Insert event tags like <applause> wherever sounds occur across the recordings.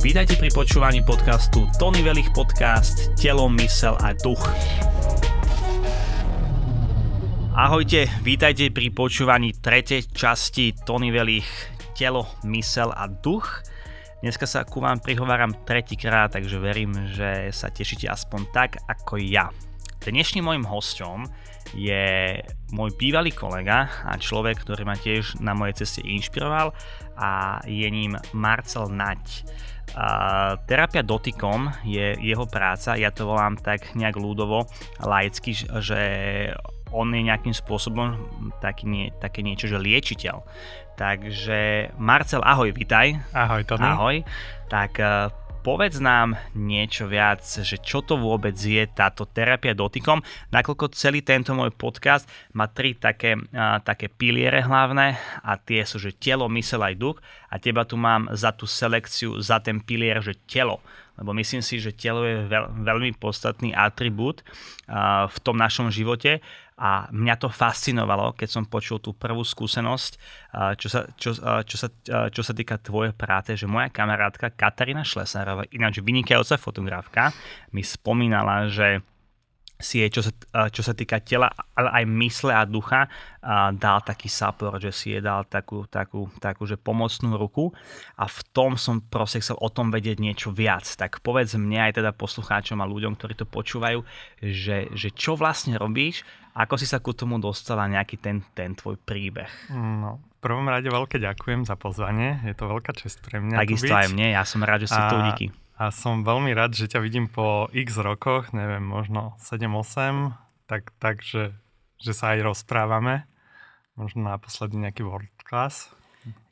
Vítajte pri počúvaní podcastu Tony Velich Podcast Telo, mysel a duch. Ahojte, vítajte pri počúvaní tretej časti Tony Velich Telo, mysel a duch. Dneska sa ku vám prihováram tretíkrát, takže verím, že sa tešíte aspoň tak ako ja. Dnešným môjim hosťom je môj bývalý kolega a človek, ktorý ma tiež na mojej ceste inšpiroval a je ním Marcel Nať. A terapia dotykom je jeho práca, ja to volám tak nejak ľudovo, laicky, že on je nejakým spôsobom taký nie, také niečo, že liečiteľ. Takže Marcel, ahoj, vitaj. Ahoj, Tony. Ahoj. Tak povedz nám niečo viac, že čo to vôbec je táto terapia dotykom, nakoľko celý tento môj podcast má tri také, uh, také piliere hlavné a tie sú, že telo, mysel aj duch. A teba tu mám za tú selekciu, za ten pilier, že telo. Lebo myslím si, že telo je veľ, veľmi podstatný atribút uh, v tom našom živote a mňa to fascinovalo, keď som počul tú prvú skúsenosť, čo sa, čo, čo sa, čo sa týka tvojej práce, že moja kamarátka Katarína Šlesárová, ináč vynikajúca fotografka, mi spomínala, že si jej, čo sa, čo sa týka tela, ale aj mysle a ducha, dal taký support, že si jej dal takú, takú, takú že pomocnú ruku a v tom som proste chcel o tom vedieť niečo viac. Tak povedz mne aj teda poslucháčom a ľuďom, ktorí to počúvajú, že, že čo vlastne robíš, ako si sa ku tomu dostala nejaký ten, ten tvoj príbeh. No, v prvom rade veľké ďakujem za pozvanie, je to veľká čest pre mňa Takisto aj mne, ja som rád, že si a... tu, díky a som veľmi rád, že ťa vidím po x rokoch, neviem, možno 7-8, tak, tak že, že sa aj rozprávame. Možno naposledy nejaký world class.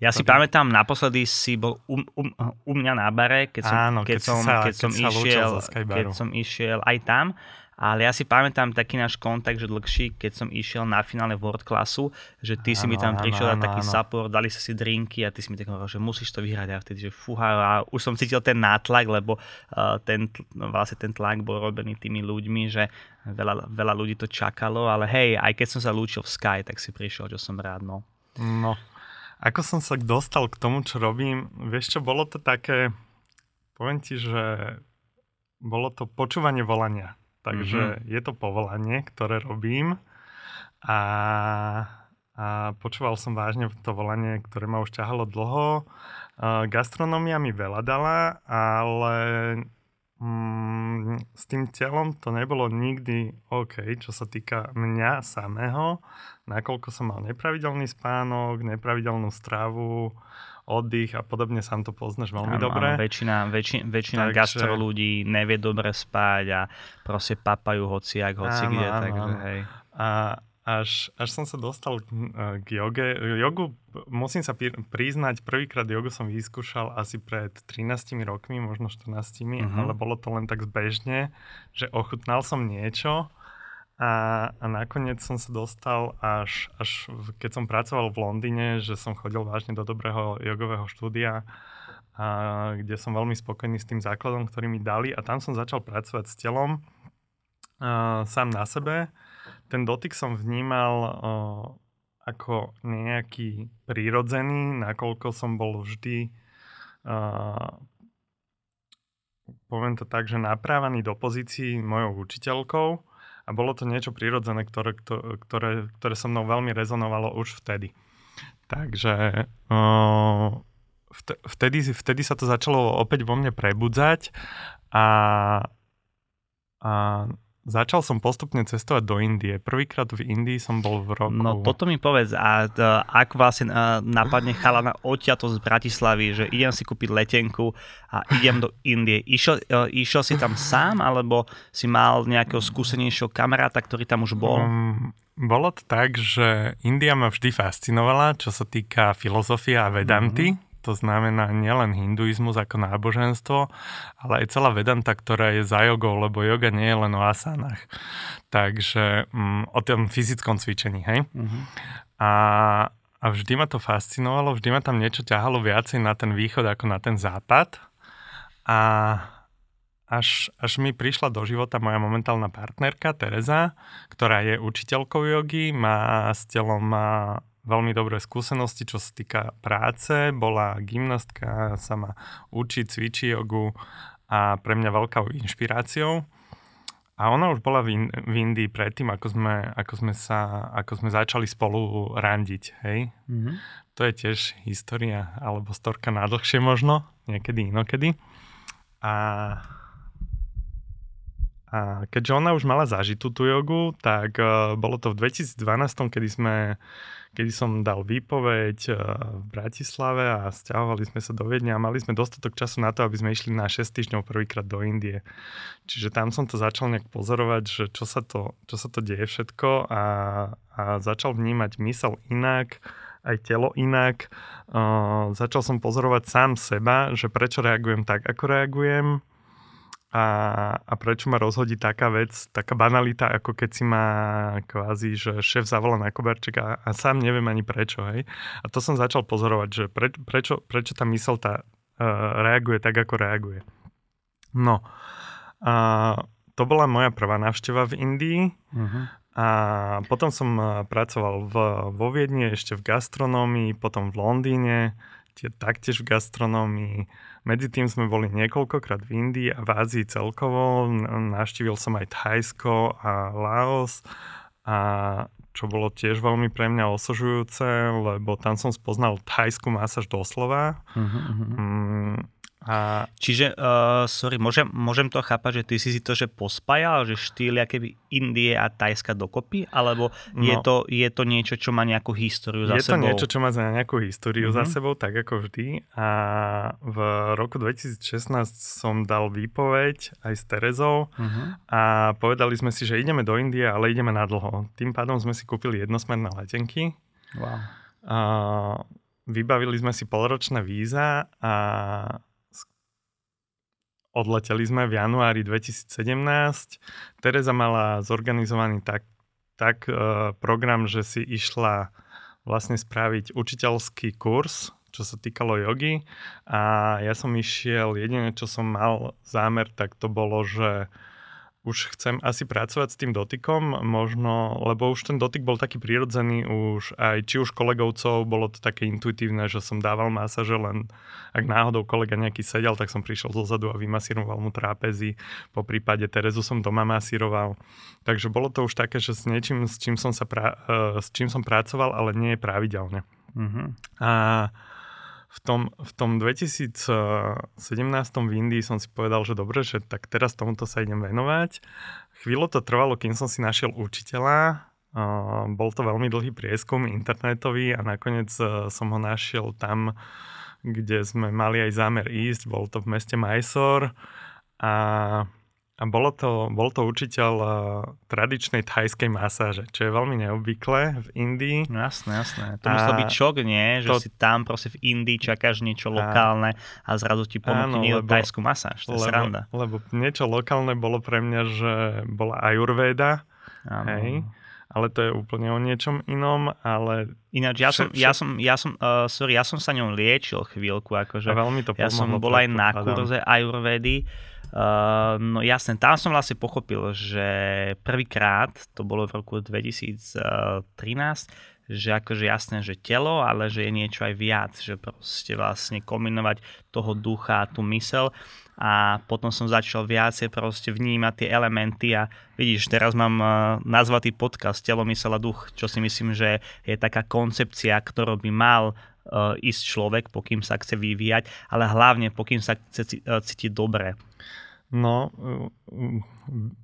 Ja si pamätám, naposledy si bol u, u, u mňa na bare, keď som, Áno, keď, keď som, sa, keď, keď som išiel, keď som išiel aj tam ale ja si pamätám taký náš kontakt, že dlhší, keď som išiel na finále World Classu, že ty áno, si mi tam prišiel dať taký áno. support, dali sa si drinky a ty si mi tak hovoril, že musíš to vyhrať a vtedy, že fúha, a už som cítil ten nátlak, lebo uh, ten, no, vlastne ten tlak bol robený tými ľuďmi, že veľa, veľa ľudí to čakalo, ale hej, aj keď som sa lúčil v Sky, tak si prišiel, čo som rád, no. No, ako som sa dostal k tomu, čo robím, vieš čo, bolo to také, poviem ti, že bolo to počúvanie volania. Takže mm-hmm. je to povolanie, ktoré robím a, a počúval som vážne to volanie, ktoré ma už ťahalo dlho. Uh, gastronomia mi veľa dala, ale mm, s tým telom to nebolo nikdy OK, čo sa týka mňa samého, nakoľko som mal nepravidelný spánok, nepravidelnú stravu, oddych a podobne, sám to poznáš veľmi áno, dobre. Áno, väčšina, väčšina, väčšina takže... gastro ľudí nevie dobre spať a proste papajú hociak, hoci áno, kde, áno, takže áno. hej. A až, až som sa dostal k, k joge. Jogu, musím sa priznať, prvýkrát jogu som vyskúšal asi pred 13 rokmi, možno 14, uh-huh. Mhm. ale bolo to len tak zbežne, že ochutnal som niečo a, a nakoniec som sa dostal až, až keď som pracoval v Londýne, že som chodil vážne do dobrého jogového štúdia, a, kde som veľmi spokojný s tým základom, ktorý mi dali a tam som začal pracovať s telom a, sám na sebe. Ten dotyk som vnímal a, ako nejaký prírodzený, nakoľko som bol vždy a, poviem to tak, že naprávaný do pozícií mojou učiteľkou a bolo to niečo prirodzené, ktoré, ktoré, ktoré so mnou veľmi rezonovalo už vtedy. Takže vtedy, vtedy sa to začalo opäť vo mne prebudzať a, a Začal som postupne cestovať do Indie. Prvýkrát v Indii som bol v roku... No toto mi povedz, a ak vlastne napadne chalana odtiaľto z Bratislavy, že idem si kúpiť letenku a idem do Indie. Išiel, uh, išiel si tam sám, alebo si mal nejakého skúsenejšieho kamaráta, ktorý tam už bol? Um, bolo to tak, že India ma vždy fascinovala, čo sa týka filozofie a vedanty. Mm-hmm to znamená nielen hinduizmus ako náboženstvo, ale aj celá vedanta, ktorá je za jogou, lebo yoga nie je len o asanách. Takže um, o tom fyzickom cvičení, hej? Uh-huh. A, a vždy ma to fascinovalo, vždy ma tam niečo ťahalo viacej na ten východ ako na ten západ. A, až, až mi prišla do života moja momentálna partnerka Tereza, ktorá je učiteľkou jogy, má s telom má veľmi dobré skúsenosti, čo sa týka práce, bola gymnastka, sama učí, cvičí jogu a pre mňa veľkou inšpiráciou. A ona už bola v, in, v Indii predtým, ako sme, ako, sme sa, ako sme začali spolu randiť, hej? Mm-hmm. To je tiež história, alebo storka na dlhšie možno, niekedy inokedy. A, a keďže ona už mala zažitú tú jogu, tak uh, bolo to v 2012, kedy sme kedy som dal výpoveď uh, v Bratislave a stiahovali sme sa do Viedne a mali sme dostatok času na to, aby sme išli na 6 týždňov prvýkrát do Indie. Čiže tam som to začal nejak pozorovať, že čo sa to, čo sa to deje všetko a, a začal vnímať mysel inak, aj telo inak. Uh, začal som pozorovať sám seba, že prečo reagujem tak, ako reagujem a, a prečo ma rozhodí taká vec, taká banalita, ako keď si ma kvázi, že šéf zavolá na koberček a, a sám neviem ani prečo. Hej? A to som začal pozorovať, že pre, prečo, prečo tá mysl tá, uh, reaguje tak, ako reaguje. No, a to bola moja prvá návšteva v Indii. Uh-huh. A potom som e, pracoval v, vo Viedni, ešte v gastronómii, potom v Londýne, tie, taktiež v gastronómii. Medzi tým sme boli niekoľkokrát v Indii a v Ázii celkovo. Navštívil som aj Thajsko a Laos a čo bolo tiež veľmi pre mňa osožujúce, lebo tam som spoznal thajskú masáž doslova. Uh-huh, uh-huh. A... Čiže, uh, sorry, môžem, môžem to chápať, že ty si si to že pospájal, že štýl keby Indie a Tajska dokopy, alebo no, je, to, je to niečo, čo má nejakú históriu za je sebou? Je to niečo, čo má nejakú históriu mm-hmm. za mhm. sebou, tak ako vždy. A v roku 2016 som dal výpoveď aj s Terezou mm-hmm. a povedali sme si, že ideme do Indie, ale ideme na dlho. Tým pádom sme si kúpili jednosmerné letenky. Wow. A vybavili sme si polročné víza a Odleteli sme v januári 2017. Tereza mala zorganizovaný tak, tak uh, program, že si išla vlastne spraviť učiteľský kurz, čo sa týkalo jogy. A ja som išiel, jediné, čo som mal zámer, tak to bolo, že už chcem asi pracovať s tým dotykom, možno, lebo už ten dotyk bol taký prirodzený, už aj či už kolegovcov, bolo to také intuitívne, že som dával masaže, len ak náhodou kolega nejaký sedel, tak som prišiel zozadu a vymasíroval mu trápezy, po prípade Terezu som doma masíroval. Takže bolo to už také, že s niečím, s čím som, sa pra, uh, s čím som pracoval, ale nie je pravidelne. Uh-huh. A v tom, v tom 2017 v Indii som si povedal, že dobre, že tak teraz tomuto sa idem venovať. Chvíľu to trvalo, kým som si našiel učiteľa. Bol to veľmi dlhý prieskum internetový a nakoniec uh, som ho našiel tam, kde sme mali aj zámer ísť. Bol to v meste Mysore a a bolo to, bol to učiteľ uh, tradičnej thajskej masáže, čo je veľmi neobvyklé v Indii. No jasné, jasné. To a musel byť šok, nie? Že to... si tam proste v Indii čakáš niečo lokálne a zrazu ti ponúkne niekto thajskú masáž. To je lebo, sranda. Lebo niečo lokálne bolo pre mňa, že bola ajurveda. Hej ale to je úplne o niečom inom, ale... Ináč, ja som, ja som, ja som, uh, sorry, ja som sa ňou liečil chvíľku, akože... A veľmi to Ja som bol aj na kurze Ayurvedy Uh, no jasne, tam som vlastne pochopil, že prvýkrát, to bolo v roku 2013, že akože jasné, že telo, ale že je niečo aj viac, že proste vlastne kombinovať toho ducha a tú mysel a potom som začal viacej proste vnímať tie elementy a vidíš, teraz mám uh, nazvatý podcast Telo, mysel a duch, čo si myslím, že je taká koncepcia, ktorú by mal uh, ísť človek, pokým sa chce vyvíjať, ale hlavne pokým sa chce cítiť dobre. No,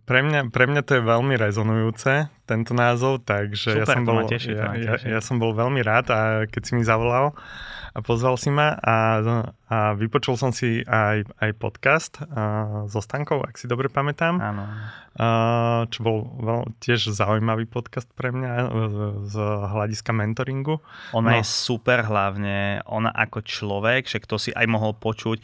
pre mňa, pre mňa to je veľmi rezonujúce, tento názov, takže Super, ja, som bol, teší, ja, ja, ja som bol veľmi rád a keď si mi zavolal a pozval si ma a, a vypočul som si aj, aj podcast a, so Stankou, ak si dobre pamätám. Áno čo bol veľ, tiež zaujímavý podcast pre mňa z hľadiska mentoringu. Ona no. je super hlavne, ona ako človek, že kto si aj mohol počuť,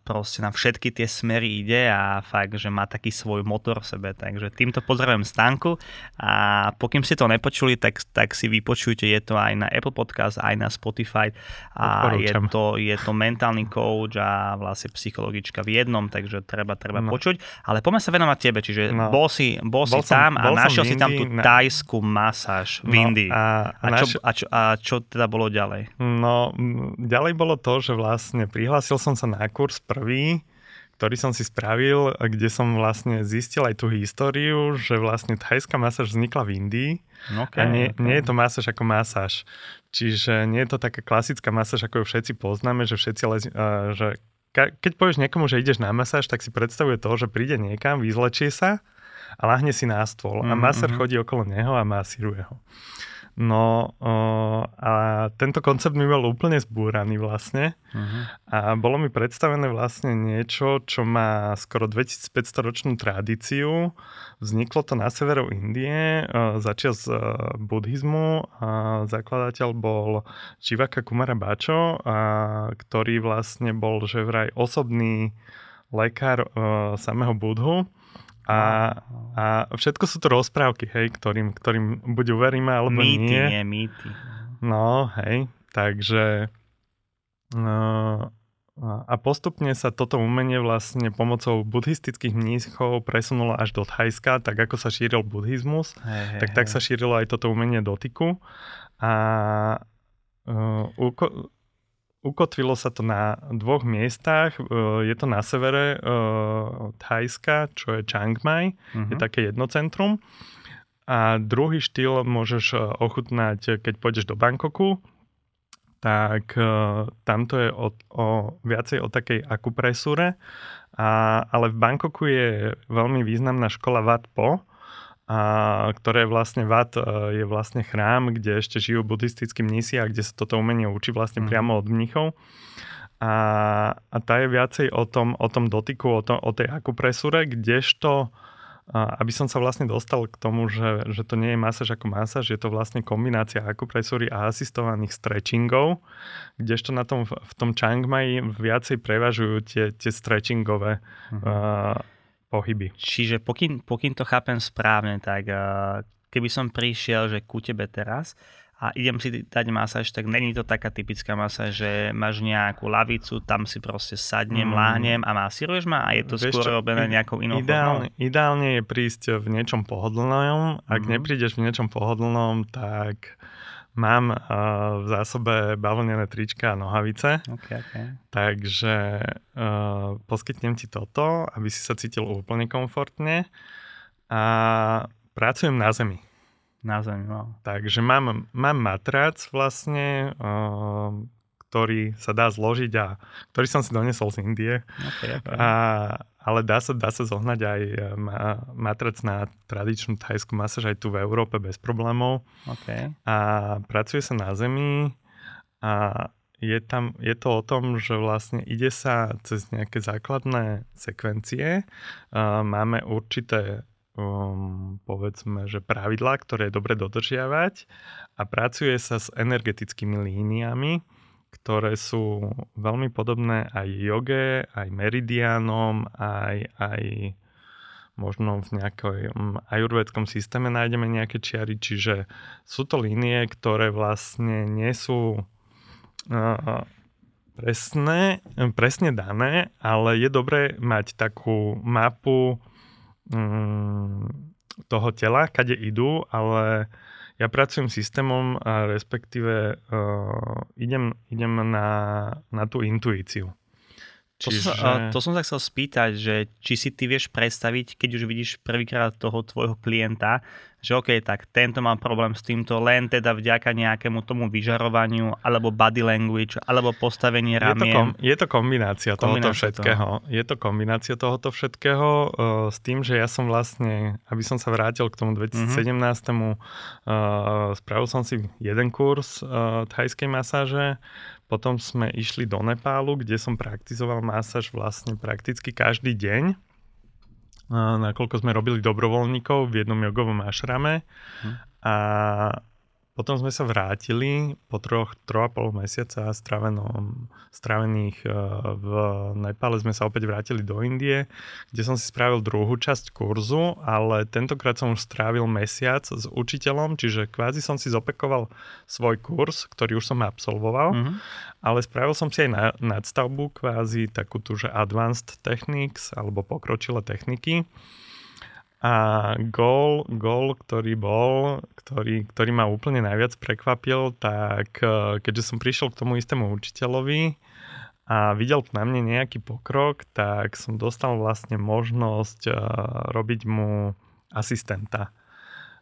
proste na všetky tie smery ide a fakt, že má taký svoj motor v sebe. Takže týmto pozdravujem Stanku A pokým ste to nepočuli, tak, tak si vypočujte, je to aj na Apple Podcast, aj na Spotify a je to, je to mentálny coach a vlastne psychologička v jednom, takže treba, treba no. počuť. Ale poďme sa venovať tebe, čiže no. bol si, bol, bol si som, tam a našiel si tam tú na... tajskú masáž v no, Indii. A, a, naš... čo, a, čo, a čo teda bolo ďalej? No, ďalej bolo to, že vlastne prihlásil som sa na kurz prvý, ktorý som si spravil, kde som vlastne zistil aj tú históriu, že vlastne thajská masáž vznikla v Indii okay, a nie, okay. nie je to masáž ako masáž. Čiže nie je to taká klasická masáž, ako ju všetci poznáme, že všetci lezi, uh, že keď povieš niekomu, že ideš na masáž, tak si predstavuje to, že príde niekam, vyzlečie sa a lahne si na stôl mm, a masár mm-hmm. chodí okolo neho a masíruje ho. No a tento koncept mi bol úplne zbúraný vlastne uh-huh. a bolo mi predstavené vlastne niečo, čo má skoro 2500 ročnú tradíciu. Vzniklo to na severu Indie, začal z buddhizmu a zakladateľ bol Čivaka Kumara Bačo, a ktorý vlastne bol že vraj osobný lekár samého Budhu a, a všetko sú to rozprávky, hej, ktorým, ktorým buď uveríme, alebo mýty, nie. nie mýty. No, hej, takže no, a postupne sa toto umenie vlastne pomocou buddhistických mníchov presunulo až do Thajska, tak ako sa šíril buddhizmus, hej, tak hej, tak sa šírilo aj toto umenie dotyku. A uh, Ukotvilo sa to na dvoch miestach. E, je to na severe uh, Thajska, čo je Chiang Mai. Uh-huh. Je mhm. také jedno centrum. A druhý štýl môžeš e, ochutnať, keď pôjdeš do Bangkoku, tak tamto je o, o, viacej o takej akupresúre. A, ale v Bangkoku je veľmi významná škola Wat Po, a ktoré vlastne Vat e, je vlastne chrám, kde ešte žijú buddhistickí mnisi a kde sa toto umenie učí vlastne mm. priamo od mnichov. A, a tá je viacej o tom, o tom dotyku, o, to, o tej akupresúre, kdežto aby som sa vlastne dostal k tomu, že, že to nie je masáž ako masáž, je to vlastne kombinácia akupresúry a asistovaných stretchingov, kdežto na tom, v tom Chiang Mai viacej prevažujú tie, tie stretchingové mm-hmm. uh, pohyby. Čiže pokým, pokým to chápem správne, tak uh, keby som prišiel, že ku tebe teraz a idem si dať masáž, tak není to taká typická masáž, že máš nejakú lavicu, tam si proste sadnem, mm. láhnem a masíruješ ma a je to Vieš skôr čo, robené nejakou inou ideálne, formou? Ideálne je prísť v niečom pohodlnom. Ak mm. neprídeš v niečom pohodlnom, tak Mám uh, v zásobe bavlnené trička a nohavice, okay, okay. takže uh, poskytnem ti toto, aby si sa cítil úplne komfortne a pracujem na zemi. Na zemi, no. Takže mám, mám matrac vlastne, uh, ktorý sa dá zložiť a ktorý som si donesol z Indie. Okay, okay. A, ale dá sa, dá sa zohnať aj e, matrac na tradičnú thajskú masáž aj tu v Európe bez problémov. Okay. A pracuje sa na zemi a je, tam, je to o tom, že vlastne ide sa cez nejaké základné sekvencie. Máme určité um, povedzme, že pravidlá, ktoré je dobre dodržiavať a pracuje sa s energetickými líniami, ktoré sú veľmi podobné aj joge, aj meridianom, aj, aj možno v nejakom ajurvedskom systéme nájdeme nejaké čiary, čiže sú to línie, ktoré vlastne nie sú uh, presné, presne dané, ale je dobré mať takú mapu um, toho tela, kade idú, ale ja pracujem systémom a respektíve uh, idem, idem na, na tú intuíciu. Čiže... To, som, to som sa chcel spýtať, že či si ty vieš predstaviť, keď už vidíš prvýkrát toho tvojho klienta, že OK, tak tento má problém s týmto len teda vďaka nejakému tomu vyžarovaniu, alebo body language, alebo postavenie ramien. Je to, kom, je to kombinácia, kombinácia tohoto všetkého. Toho. Je to kombinácia tohoto všetkého uh, s tým, že ja som vlastne, aby som sa vrátil k tomu 2017. Mm-hmm. Uh, spravil som si jeden kurz uh, thajskej masáže, potom sme išli do Nepálu, kde som praktizoval masáž vlastne prakticky každý deň, nakoľko sme robili dobrovoľníkov v jednom jogovom ašrame. Hm. A potom sme sa vrátili po troch, troch a pol mesiaca stravenom, stravených e, v Nepále sme sa opäť vrátili do Indie, kde som si spravil druhú časť kurzu, ale tentokrát som už strávil mesiac s učiteľom, čiže kvázi som si zopekoval svoj kurz, ktorý už som absolvoval, mm-hmm. ale spravil som si aj na, nadstavbu, kvázi takú tu, že advanced techniques alebo pokročilé techniky a gól, gól, ktorý bol, ktorý, ktorý ma úplne najviac prekvapil, tak e, keďže som prišiel k tomu istému učiteľovi a videl na mne nejaký pokrok, tak som dostal vlastne možnosť uh, robiť mu asistenta.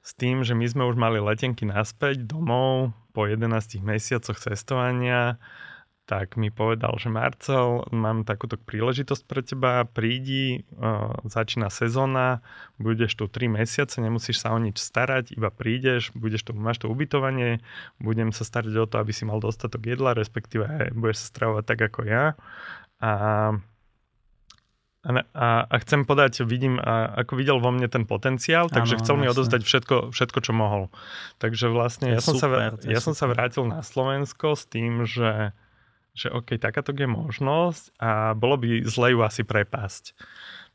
S tým, že my sme už mali letenky naspäť domov po 11 mesiacoch cestovania, tak mi povedal, že Marcel, mám takúto príležitosť pre teba, prídi, uh, začína sezóna, budeš tu 3 mesiace, nemusíš sa o nič starať, iba prídeš, budeš tu, máš tu ubytovanie, budem sa starať o to, aby si mal dostatok jedla, respektíve budeš sa stravovať tak ako ja. A a, a, a chcem podať, vidím, a, ako videl vo mne ten potenciál, takže ano, chcel mi odozdať všetko, všetko, čo mohol. Takže vlastne ja som, super, sa, ja som sa vrátil na Slovensko s tým, že že OK, takáto je možnosť a bolo by zle ju asi prepásť.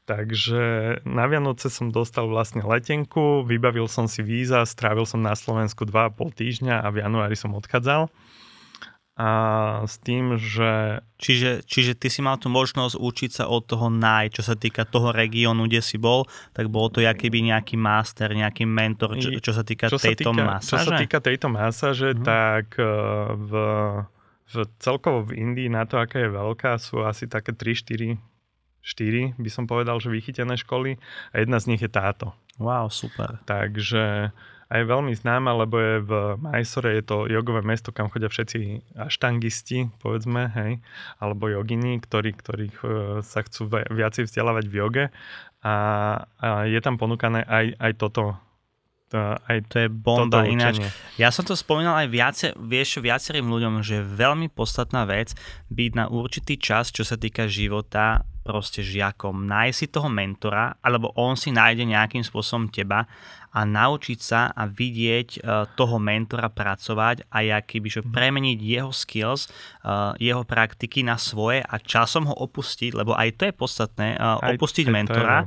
Takže na Vianoce som dostal vlastne letenku, vybavil som si víza, strávil som na Slovensku 2,5 týždňa a v januári som odchádzal. A s tým, že... Čiže, čiže ty si mal tú možnosť učiť sa od toho naj, čo sa týka toho regiónu, kde si bol, tak bolo to jakýby nejaký master, nejaký mentor, čo, čo sa týka čo tejto sa týka, masáže? Čo sa týka tejto masáže, mm-hmm. tak eh, v v, celkovo v Indii na to, aká je veľká, sú asi také 3, 4, 4 by som povedal, že vychytené školy a jedna z nich je táto. Wow, super. Takže aj veľmi známa, lebo je v Mysore, je to jogové mesto, kam chodia všetci aštangisti, povedzme, hej, alebo jogini, ktorí, ktorých e, sa chcú viacej vzdelávať v joge a, a je tam ponúkané aj, aj toto aj to je bomba ináč. Ja som to spomínal aj viace, vieš, viacerým ľuďom, že je veľmi podstatná vec byť na určitý čas, čo sa týka života proste žiakom. Nájsť si toho mentora, alebo on si nájde nejakým spôsobom teba a naučiť sa a vidieť uh, toho mentora pracovať a akýby, že mhm. premeniť jeho skills, uh, jeho praktiky na svoje a časom ho opustiť, lebo aj to je podstatné, aj, opustiť aj mentora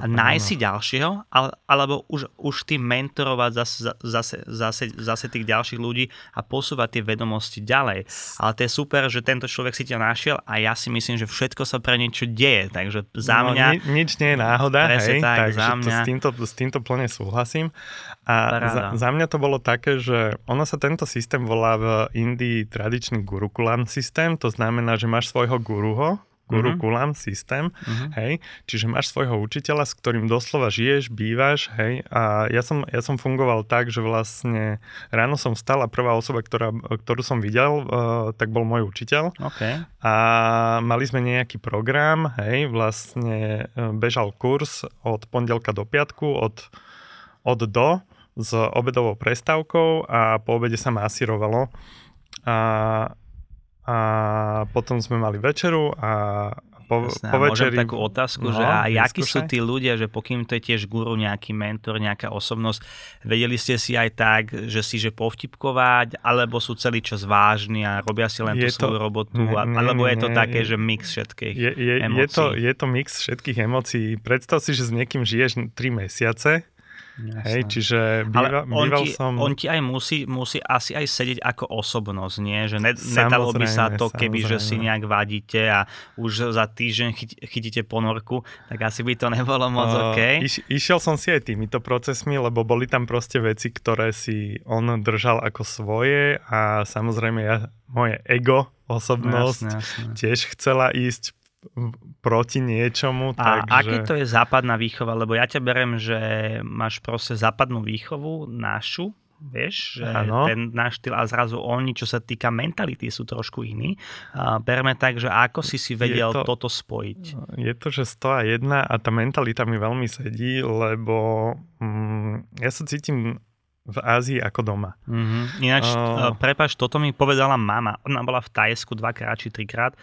a nájsť si ďalšieho, ale, alebo už, už tým mentorovať zase, zase, zase, zase tých ďalších ľudí a posúvať tie vedomosti ďalej. Ale to je super, že tento človek si ťa našiel a ja si myslím, že všetko sa pre niečo deje, takže za no, mňa... No, ni, nič nie je náhoda, hej, tak, takže za mňa... s, týmto, s týmto plne súhlasím súhlasím. A za, za mňa to bolo také, že ono sa tento systém volá v Indii tradičný gurukulam systém, to znamená, že máš svojho guruho, gurukulam mm-hmm. systém, mm-hmm. hej, čiže máš svojho učiteľa, s ktorým doslova žiješ, bývaš, hej, a ja som, ja som fungoval tak, že vlastne ráno som vstal a prvá osoba, ktorá, ktorú som videl, uh, tak bol môj učiteľ. Okay. A mali sme nejaký program, hej, vlastne e, bežal kurz od pondelka do piatku, od od do s obedovou prestávkou a po obede sa masírovalo. A, a potom sme mali večeru a po, Jasné, po večeri... Môžem takú otázku, no, že a jakí sú tí ľudia, že pokým to je tiež guru, nejaký mentor, nejaká osobnosť, vedeli ste si aj tak, že si že povtipkovať, alebo sú celý čas vážni a robia si len je tú to, svoju robotu, nie, nie, alebo je to nie, také, je, že mix všetkých je, je, emócií? Je to, je to mix všetkých emócií. Predstav si, že s niekým žiješ 3 mesiace Jasné. Hej, čiže býva, Ale on býval ti, som... on ti aj musí, musí asi aj sedieť ako osobnosť, nie? Že ne, nedalo by sa to, keby že si nejak vadíte a už za týždeň chyt, chytíte ponorku, tak asi by to nebolo moc uh, OK. Iš, išiel som si aj týmito procesmi, lebo boli tam proste veci, ktoré si on držal ako svoje a samozrejme ja, moje ego, osobnosť jasne, jasne. tiež chcela ísť proti niečomu. A takže... aký to je západná výchova? Lebo ja ťa berem, že máš proste západnú výchovu, našu, vieš, že ano. ten náš štýl a zrazu oni, čo sa týka mentality, sú trošku iní. Berme tak, že ako si si vedel to, toto spojiť? Je to, že 101 a tá mentalita mi veľmi sedí, lebo mm, ja sa cítim v Ázii ako doma. Mm-hmm. Ináč, uh, prepač, toto mi povedala mama. Ona bola v Tajsku dvakrát či trikrát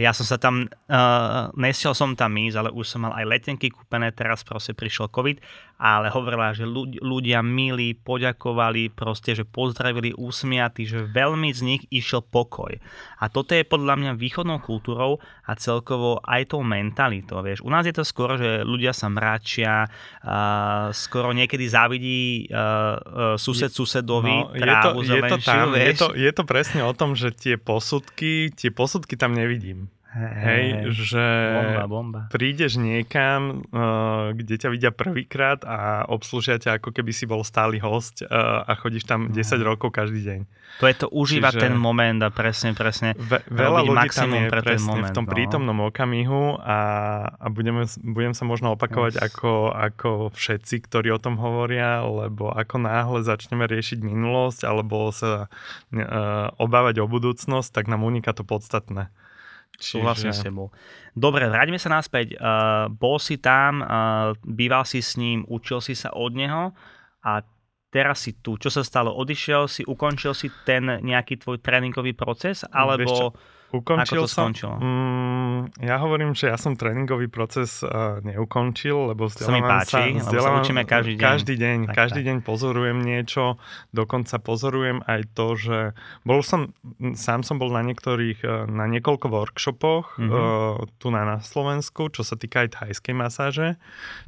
ja som sa tam, uh, nesiel som tam ísť, ale už som mal aj letenky kúpené, teraz proste prišiel COVID, ale hovorila, že ľudia milí, poďakovali, proste, že pozdravili úsmiatí, že veľmi z nich išiel pokoj. A toto je podľa mňa východnou kultúrou a celkovo aj tou mentalitou, vieš. U nás je to skoro, že ľudia sa mračia, uh, skoro niekedy závidí uh, uh, sused susedovi no, trávu je to, je to tam, vieš. Je to, je to presne o tom, že tie posudky, tie posudky tam nevidím. Hej, že bomba, bomba. prídeš niekam, uh, kde ťa vidia prvýkrát a obslúžia ťa ako keby si bol stály host uh, a chodíš tam 10 no. rokov každý deň. To je to užívať Čiže ten moment a presne, presne ve, veľa ľudí tam je pre presne moment, v tom no. prítomnom okamihu a, a budeme, budem sa možno opakovať yes. ako, ako všetci, ktorí o tom hovoria, lebo ako náhle začneme riešiť minulosť alebo sa uh, obávať o budúcnosť, tak nám uniká to podstatné. Súhlasím Čiže... s tebou. Dobre, vráťme sa naspäť. Uh, bol si tam, uh, býval si s ním, učil si sa od neho a teraz si tu. Čo sa stalo? Odišiel si, ukončil si ten nejaký tvoj tréningový proces? Alebo ukončil ako to som, skončilo? Mm, ja hovorím, že ja som tréningový proces uh, neukončil, lebo vzdelávam sa, páči, sa, vzdelávam, sa každý deň. Každý deň, tak, každý tak. deň pozorujem niečo, dokonca pozorujem aj to, že bol som, sám som bol na niektorých, uh, na niekoľko workshopoch mm-hmm. uh, tu na, na Slovensku, čo sa týka aj thajskej masáže,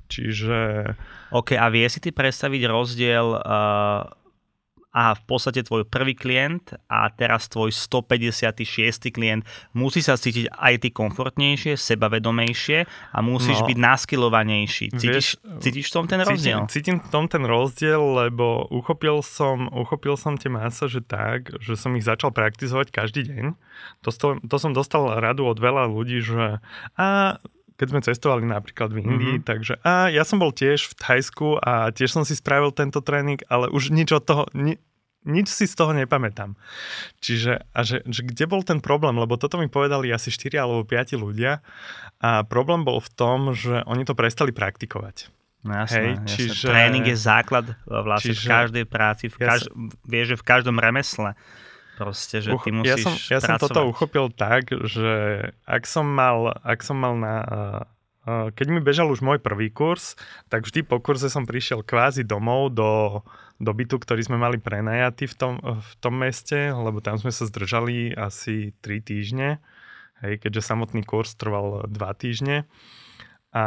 čiže... OK, a vie si ty predstaviť rozdiel uh, a v podstate tvoj prvý klient a teraz tvoj 156. klient musí sa cítiť aj ty komfortnejšie, sebavedomejšie a musíš no, byť naskilovanejší. Cítiš, vieš, cítiš v tom ten rozdiel? Cítim, cítim v tom ten rozdiel, lebo uchopil som, uchopil som tie masáže tak, že som ich začal praktizovať každý deň. To, to som dostal radu od veľa ľudí, že a keď sme cestovali napríklad v Indii, mm-hmm. takže a ja som bol tiež v Thajsku a tiež som si spravil tento tréning, ale už nič od toho, ni, nič si z toho nepamätám. Čiže, a že, že kde bol ten problém, lebo toto mi povedali asi 4 alebo 5 ľudia a problém bol v tom, že oni to prestali praktikovať. No jasné, Hej, jasné. Čiže, Tréning je základ vlastne čiže, v každej práci, v kaž, vieš, že v každom remesle. Proste, že ty musíš Ja som, ja som toto uchopil tak, že ak som mal, ak som mal na... keď mi bežal už môj prvý kurz, tak vždy po kurze som prišiel kvázi domov do, do bytu, ktorý sme mali prenajatý v tom, v tom meste, lebo tam sme sa zdržali asi 3 týždne, hej, keďže samotný kurz trval 2 týždne. A,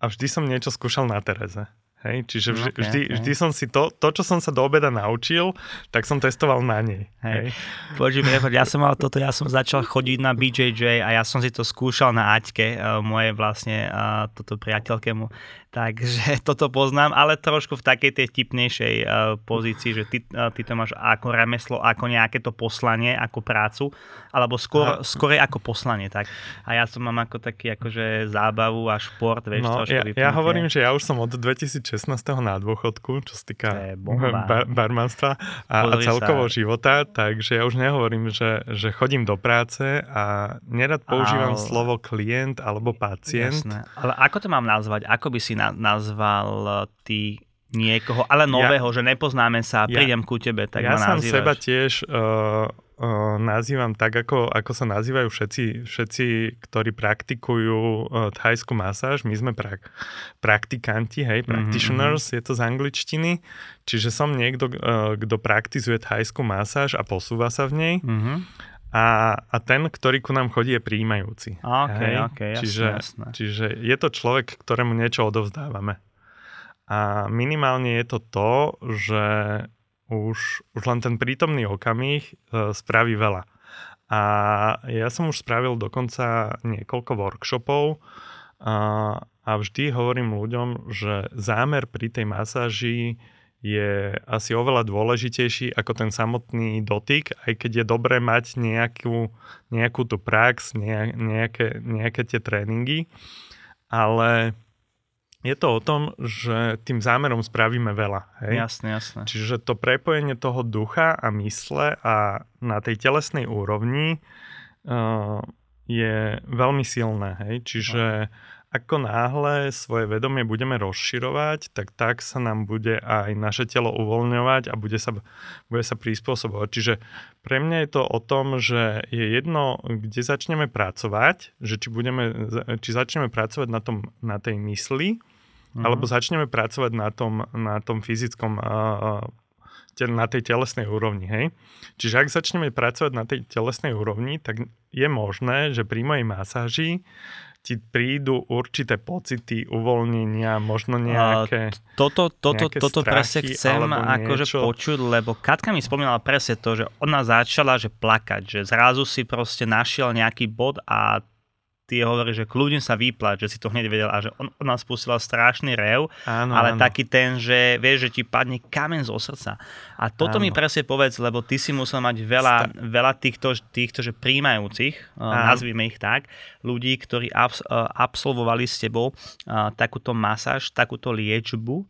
a vždy som niečo skúšal na Tereze. Hej, čiže vždy, okay, vždy, okay. vždy som si to, to, čo som sa do obeda naučil, tak som testoval na nej. Hej. Hej. ja som mal toto, ja som začal chodiť na BJJ a ja som si to skúšal na Aťke, uh, moje vlastne uh, toto priateľkému Takže <laughs> toto poznám, ale trošku v takej tej tipnejšej uh, pozícii, že ty, uh, ty to máš ako remeslo, ako nejaké to poslanie, ako prácu, alebo skôr, skôr ako poslanie. Tak. A ja som mám ako taký akože zábavu a šport, vieš, no, ja, ja hovorím, že ja už som od 2016. na dôchodku, čo sa týka <laughs> bar, barmanstva a, a celkovo sa. života, takže ja už nehovorím, že, že chodím do práce a nerad používam ale... slovo klient alebo pacient. Jasné. Ale ako to mám nazvať? Ako by si na, nazval eh, ty niekoho, ale nového, ja, že nepoznáme sa a prídem ja, ku tebe, tak ja ma nazývaš. Ja seba tiež uh, uh, nazývam tak, ako, ako sa nazývajú všetci, všetci ktorí praktikujú uh, thajskú masáž. My sme pra, praktikanti, hej, mhm, practitioners, mm-hmm. je to z angličtiny. Čiže som niekto, uh, kto praktizuje thajskú masáž a posúva sa v nej. Mm-hmm. A, a ten, ktorý ku nám chodí, je príjmajúci. OK, Hej? OK, jasné, čiže, jasné. čiže je to človek, ktorému niečo odovzdávame. A minimálne je to to, že už, už len ten prítomný okamih e, spraví veľa. A ja som už spravil dokonca niekoľko workshopov a, a vždy hovorím ľuďom, že zámer pri tej masáži je asi oveľa dôležitejší ako ten samotný dotyk, aj keď je dobré mať nejakú, nejakú tú prax, nejaké, nejaké tie tréningy, ale je to o tom, že tým zámerom spravíme veľa. Hej? Jasne, jasne. Čiže to prepojenie toho ducha a mysle a na tej telesnej úrovni uh, je veľmi silné. Hej? Čiže ako náhle svoje vedomie budeme rozširovať, tak tak sa nám bude aj naše telo uvoľňovať a bude sa, bude sa prispôsobovať. Čiže pre mňa je to o tom, že je jedno, kde začneme pracovať, že či, budeme, či začneme pracovať na, tom, na tej mysli, mm-hmm. alebo začneme pracovať na tom, na tom fyzickom na tej telesnej úrovni. Hej? Čiže ak začneme pracovať na tej telesnej úrovni, tak je možné, že pri mojej masáži ti prídu určité pocity uvoľnenia, možno nejaké Toto, toto, nejaké toto presne chcem akože počuť, lebo Katka mi spomínala presne to, že ona začala že plakať, že zrazu si proste našiel nejaký bod a ty hovorí, že kľudne sa vyplať, že si to hneď vedel a že on, ona spustila strašný rev, áno, ale áno. taký ten, že vieš, že ti padne kamen zo srdca. A toto áno. mi presne povedz, lebo ty si musel mať veľa, Sta- veľa týchto, týchto že príjmajúcich, áno. nazvime ich tak, ľudí, ktorí abs- absolvovali s tebou takúto masáž, takúto liečbu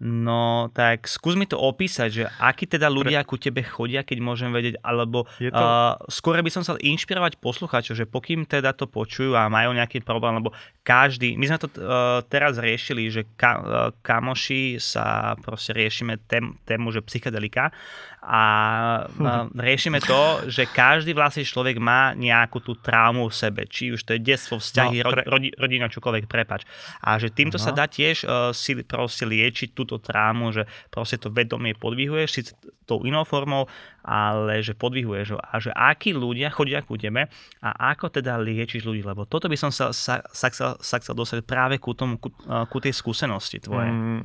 No tak skús mi to opísať, že akí teda ľudia ku tebe chodia, keď môžem vedieť, alebo to... uh, skôr by som sa inšpirovať poslucháčov, že pokým teda to počujú a majú nejaký problém, lebo každý, my sme to uh, teraz riešili, že ka, uh, kamoši sa proste riešime tém, tému, že psychedelika a uh, <laughs> riešime to, že každý vlastne človek má nejakú tú traumu v sebe, či už to je detstvo, vzťahy, no, pre... rodi, rodina, čokoľvek, prepač. A že týmto uh-huh. sa dá tiež uh, si proste liečiť túto trámu, že proste to vedomie podvihuješ, síce tou inou formou, ale že podvihuješ a že akí ľudia chodia ku tebe a ako teda liečiš ľudí, lebo toto by som sa, sa, sa, sa, sa chcel dostať práve ku, tomu, ku, ku tej skúsenosti tvojej. Mm,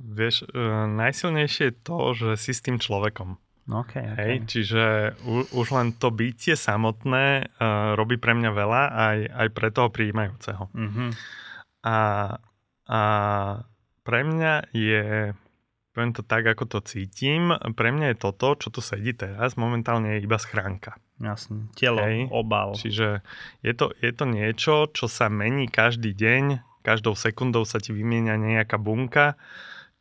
vieš, uh, najsilnejšie je to, že si s tým človekom. Okay, okay. Hej, čiže u, už len to bytie samotné uh, robí pre mňa veľa aj, aj pre toho príjmajúceho. Mm-hmm. A, a pre mňa je, poviem to tak, ako to cítim, pre mňa je toto, čo tu sedí teraz, momentálne je iba schránka. Jasne, telo, Hej. obal. Čiže je to, je to niečo, čo sa mení každý deň, každou sekundou sa ti vymieňa nejaká bunka,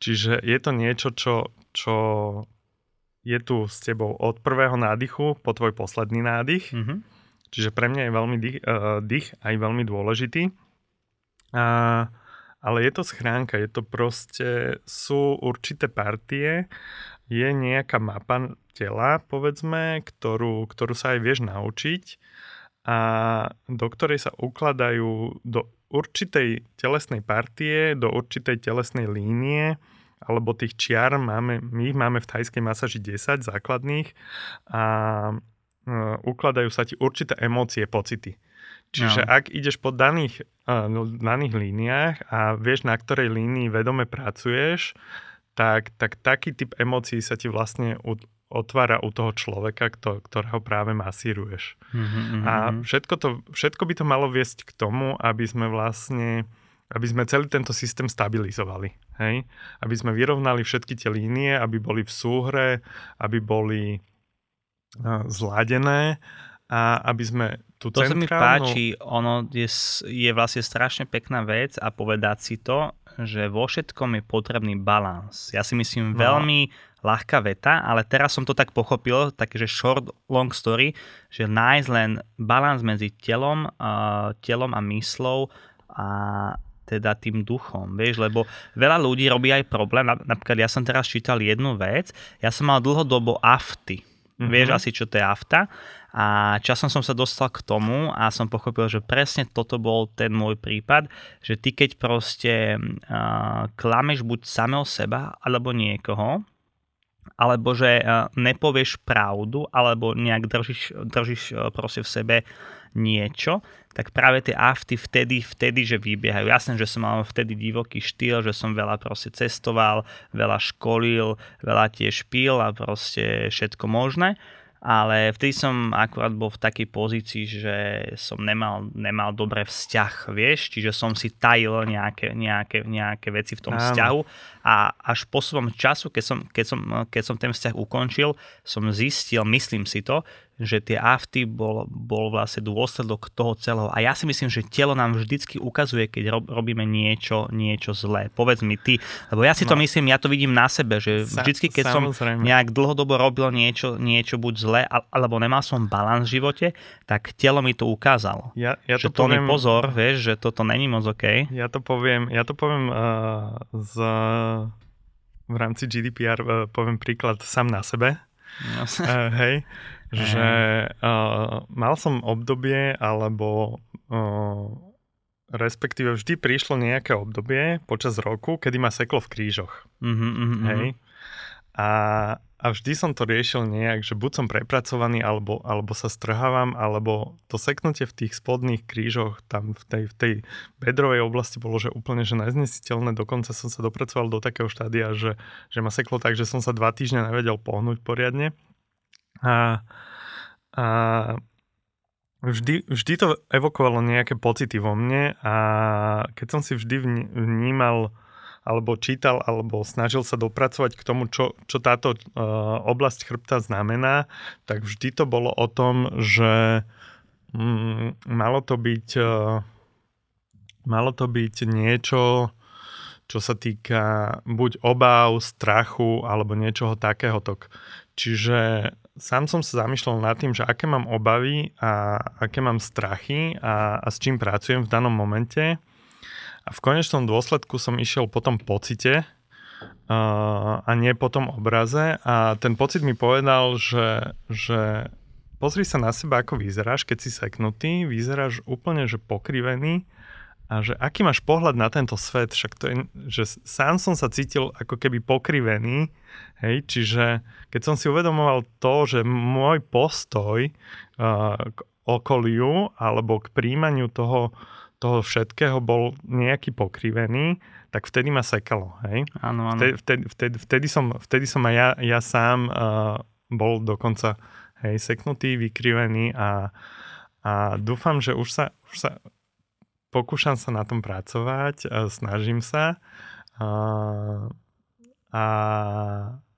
čiže je to niečo, čo, čo je tu s tebou od prvého nádychu po tvoj posledný nádych. Mm-hmm. Čiže pre mňa je veľmi dých, uh, dých aj veľmi dôležitý. Uh, ale je to schránka, je to proste, sú určité partie, je nejaká mapa tela, povedzme, ktorú, ktorú sa aj vieš naučiť a do ktorej sa ukladajú do určitej telesnej partie, do určitej telesnej línie, alebo tých čiar máme, my ich máme v thajskej masáži 10 základných a e, ukladajú sa ti určité emócie, pocity. Čiže no. ak ideš po daných, uh, daných líniách a vieš, na ktorej línii vedome pracuješ, tak, tak taký typ emócií sa ti vlastne otvára u toho človeka, kto, ktorého práve masíruješ. Mm-hmm, a všetko, to, všetko by to malo viesť k tomu, aby sme vlastne aby sme celý tento systém stabilizovali. Hej? Aby sme vyrovnali všetky tie línie, aby boli v súhre, aby boli zladené a aby sme tú to centrálnu... sa mi páči, ono je, je vlastne strašne pekná vec a povedať si to, že vo všetkom je potrebný balans. Ja si myslím no. veľmi ľahká veta, ale teraz som to tak pochopil, takže short, long story, že nájsť len balans medzi telom, uh, telom a myslou a teda tým duchom, vieš, lebo veľa ľudí robí aj problém, napríklad ja som teraz čítal jednu vec, ja som mal dlhodobo afty, mm-hmm. vieš asi, čo to je afta a časom som sa dostal k tomu a som pochopil, že presne toto bol ten môj prípad, že ty keď proste uh, klameš buď samého seba alebo niekoho, alebo že uh, nepovieš pravdu, alebo nejak držíš, držíš uh, proste v sebe niečo, tak práve tie afty vtedy, vtedy, že vybiehajú. Jasné, že som mal vtedy divoký štýl, že som veľa proste cestoval, veľa školil, veľa tiež pil a proste všetko možné ale vtedy som akurát bol v takej pozícii, že som nemal, nemal dobré vzťah, vieš, čiže som si tajil nejaké, nejaké, nejaké veci v tom Áno. vzťahu a až po svojom času, keď som, keď, som, keď som ten vzťah ukončil, som zistil, myslím si to, že tie afty bol, bol vlastne dôsledok toho celého. A ja si myslím, že telo nám vždycky ukazuje, keď rob, robíme niečo, niečo zlé. Povedz mi ty, lebo ja si no. to myslím, ja to vidím na sebe, že vždycky, keď Sa, som nejak dlhodobo robil niečo, niečo buď zlé, alebo nemal som balans v živote, tak telo mi to ukázalo. Ja, ja že to poviem, pozor, vieš, že toto není moc OK. Ja to poviem, ja to poviem uh, z, v rámci GDPR, uh, poviem príklad sám na sebe. No. Uh, hej, že uh, mal som obdobie, alebo respektíve vždy prišlo nejaké obdobie počas roku, kedy ma seklo v krížoch. Mm-hmm, mm-hmm. Hej. A, a vždy som to riešil nejak, že buď som prepracovaný, alebo, alebo sa strhávam, alebo to seknutie v tých spodných krížoch, tam v tej, v tej bedrovej oblasti bolo, že úplne že neznesiteľné. Dokonca som sa dopracoval do takého štádia, že, že ma seklo tak, že som sa dva týždne nevedel pohnúť poriadne. A, a vždy, vždy to evokovalo nejaké pocity vo mne a keď som si vždy vnímal alebo čítal, alebo snažil sa dopracovať k tomu, čo, čo táto uh, oblasť chrbta znamená, tak vždy to bolo o tom, že mm, malo to byť uh, malo to byť niečo, čo sa týka buď obáv, strachu alebo niečoho takéhoto. Čiže sám som sa zamýšľal nad tým, že aké mám obavy a aké mám strachy a, a s čím pracujem v danom momente. A v konečnom dôsledku som išiel po tom pocite a nie po tom obraze. A ten pocit mi povedal, že, že pozri sa na seba, ako vyzeráš, keď si seknutý, vyzeráš úplne, že pokrivený a že aký máš pohľad na tento svet, však to je, že sám som sa cítil ako keby pokrivený, hej, čiže keď som si uvedomoval to, že môj postoj uh, k okoliu alebo k príjmaniu toho, toho všetkého bol nejaký pokrivený, tak vtedy ma sekalo, hej. Áno, áno. Vtedy, vtedy, vtedy, vtedy, som, vtedy som aj ja, ja sám uh, bol dokonca, hej, seknutý, vykrivený a, a dúfam, že už sa, už sa pokúšam sa na tom pracovať, snažím sa a, a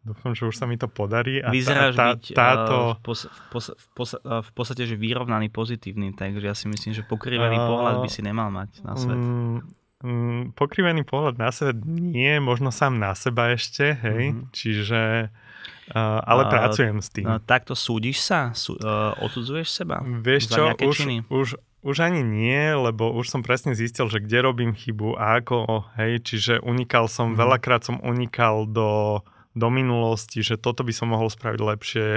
dúfam, že už sa mi to podarí. A Vyzeráš tá, byť táto... v, pos, v, pos, v, pos, v podstate že vyrovnaný pozitívny, takže ja si myslím, že pokrivený uh, pohľad by si nemal mať na svet. Um, um, pokrivený pohľad na svet nie, možno sám na seba ešte, hej, mm-hmm. čiže Uh, ale uh, pracujem s tým. Uh, takto súdiš sa? Sú, uh, odsudzuješ seba? Vieš čo, už, už, už ani nie, lebo už som presne zistil, že kde robím chybu a ako, hej, čiže unikal som, mm. veľakrát som unikal do, do minulosti, že toto by som mohol spraviť lepšie,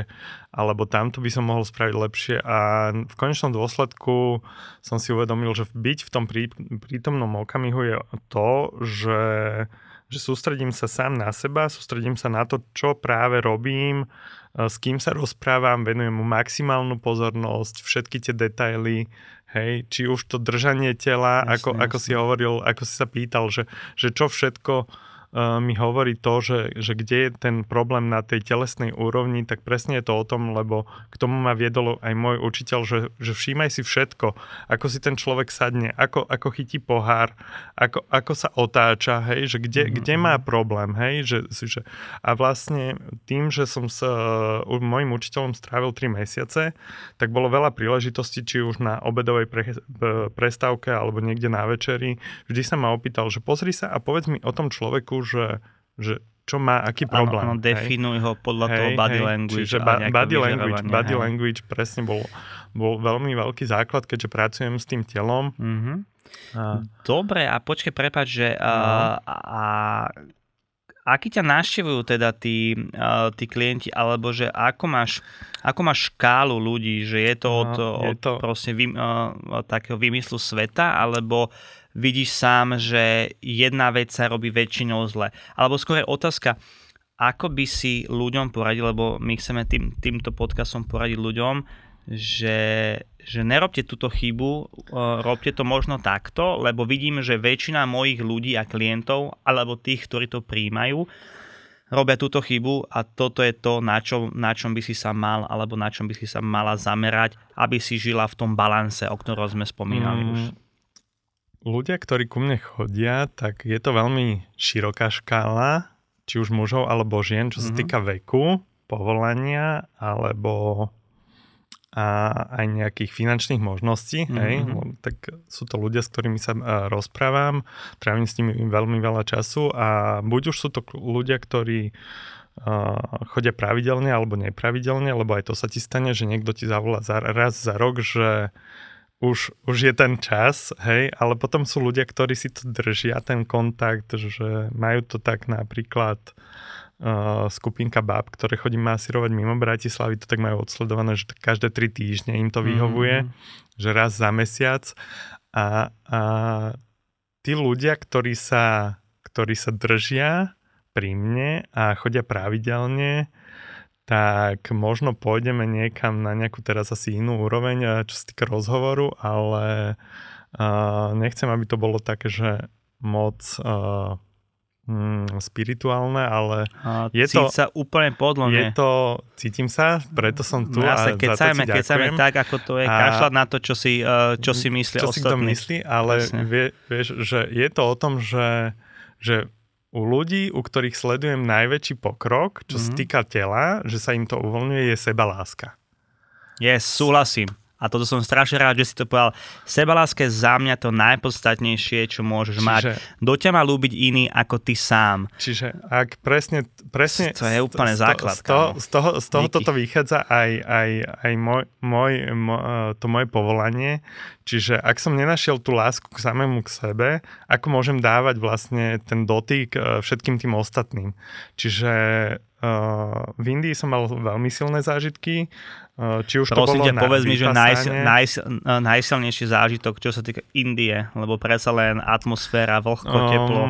alebo tamto by som mohol spraviť lepšie a v konečnom dôsledku som si uvedomil, že byť v tom prí, prítomnom okamihu je to, že, že sústredím sa sám na seba, sústredím sa na to, čo práve robím, s kým sa rozprávam, venujem mu maximálnu pozornosť, všetky tie detaily, Hej, či už to držanie tela, jasne, ako, jasne. ako si hovoril, ako si sa pýtal, že, že čo všetko uh, mi hovorí to, že, že kde je ten problém na tej telesnej úrovni, tak presne je to o tom, lebo k tomu ma viedol aj môj učiteľ, že, že všímaj si všetko, ako si ten človek sadne, ako, ako chytí pohár, ako, ako sa otáča, hej, že kde, mm-hmm. kde má problém, hej, že, že a vlastne tým, že som s uh, môjim učiteľom strávil 3 mesiace, tak bolo veľa príležitostí, či už na obedovej pre, prestávke alebo niekde na večeri, vždy sa ma opýtal, že pozri sa a povedz mi o tom človeku, že, že čo má, aký problém. Áno, definuj ho podľa hej, toho body hej, language. Čiže ba- body language, body hej. language presne bol, bol veľmi veľký základ, keďže pracujem s tým telom. Mm-hmm. A... Dobre, a počkej, prepáč, že no. a, a, aký ťa navštevujú teda tí, uh, tí klienti, alebo že ako máš, ako máš škálu ľudí, že je to od, no, je to... od proste vym, uh, takého vymyslu sveta, alebo vidíš sám, že jedna vec sa robí väčšinou zle. Alebo skôr otázka, ako by si ľuďom poradil, lebo my chceme tým, týmto podcastom poradiť ľuďom, že, že nerobte túto chybu, robte to možno takto, lebo vidím, že väčšina mojich ľudí a klientov, alebo tých, ktorí to príjmajú, robia túto chybu a toto je to, na čom, na čom by si sa mal, alebo na čom by si sa mala zamerať, aby si žila v tom balanse, o ktorom sme spomínali mm. už ľudia, ktorí ku mne chodia, tak je to veľmi široká škála, či už mužov alebo žien, čo sa mm-hmm. týka veku, povolania alebo a aj nejakých finančných možností, mm-hmm. hej, tak sú to ľudia, s ktorými sa rozprávam, trávim s nimi veľmi veľa času a buď už sú to ľudia, ktorí chodia pravidelne alebo nepravidelne, lebo aj to sa ti stane, že niekto ti zavolá za, raz za rok, že už, už je ten čas, hej, ale potom sú ľudia, ktorí si to držia, ten kontakt, že majú to tak napríklad uh, skupinka bab, ktoré chodí masírovať mimo Bratislavy, to tak majú odsledované, že každé tri týždne im to vyhovuje, mm. že raz za mesiac a, a tí ľudia, ktorí sa, ktorí sa držia pri mne a chodia pravidelne, tak možno pôjdeme niekam na nejakú teraz asi inú úroveň, eh, čo sa týka rozhovoru, ale uh, nechcem, aby to bolo také, že moc uh, mm, spirituálne, ale a je to... sa úplne podľa Je to, cítim sa, preto som tu no, a keď sa keď sa tak, ako to je, a, kašľať na to, čo si, uh, čo si myslí čo ostatní. si kto myslí, ale vie, vieš, že je to o tom, že, že u ľudí, u ktorých sledujem najväčší pokrok, čo mm-hmm. sa týka tela, že sa im to uvoľňuje, je sebaláska. Yes, súhlasím. A toto som strašne rád, že si to povedal. Sebaláska je za mňa to najpodstatnejšie, čo môžeš Čiže, mať. Do ťa má ľúbiť iný ako ty sám. Čiže ak presne... presne to je úplne z, základ. Z, toho, z toho, z toho toto vychádza aj, aj, aj môj, môj, môj, to moje povolanie. Čiže ak som nenašiel tú lásku k samému k sebe, ako môžem dávať vlastne ten dotyk e, všetkým tým ostatným. Čiže Uh, v Indii som mal veľmi silné zážitky. Uh, či už Prosím to bolo ťa, povedz mi, že najs, najs, najsilnejší zážitok, čo sa týka Indie, lebo predsa len atmosféra, vlhko, um, teplo,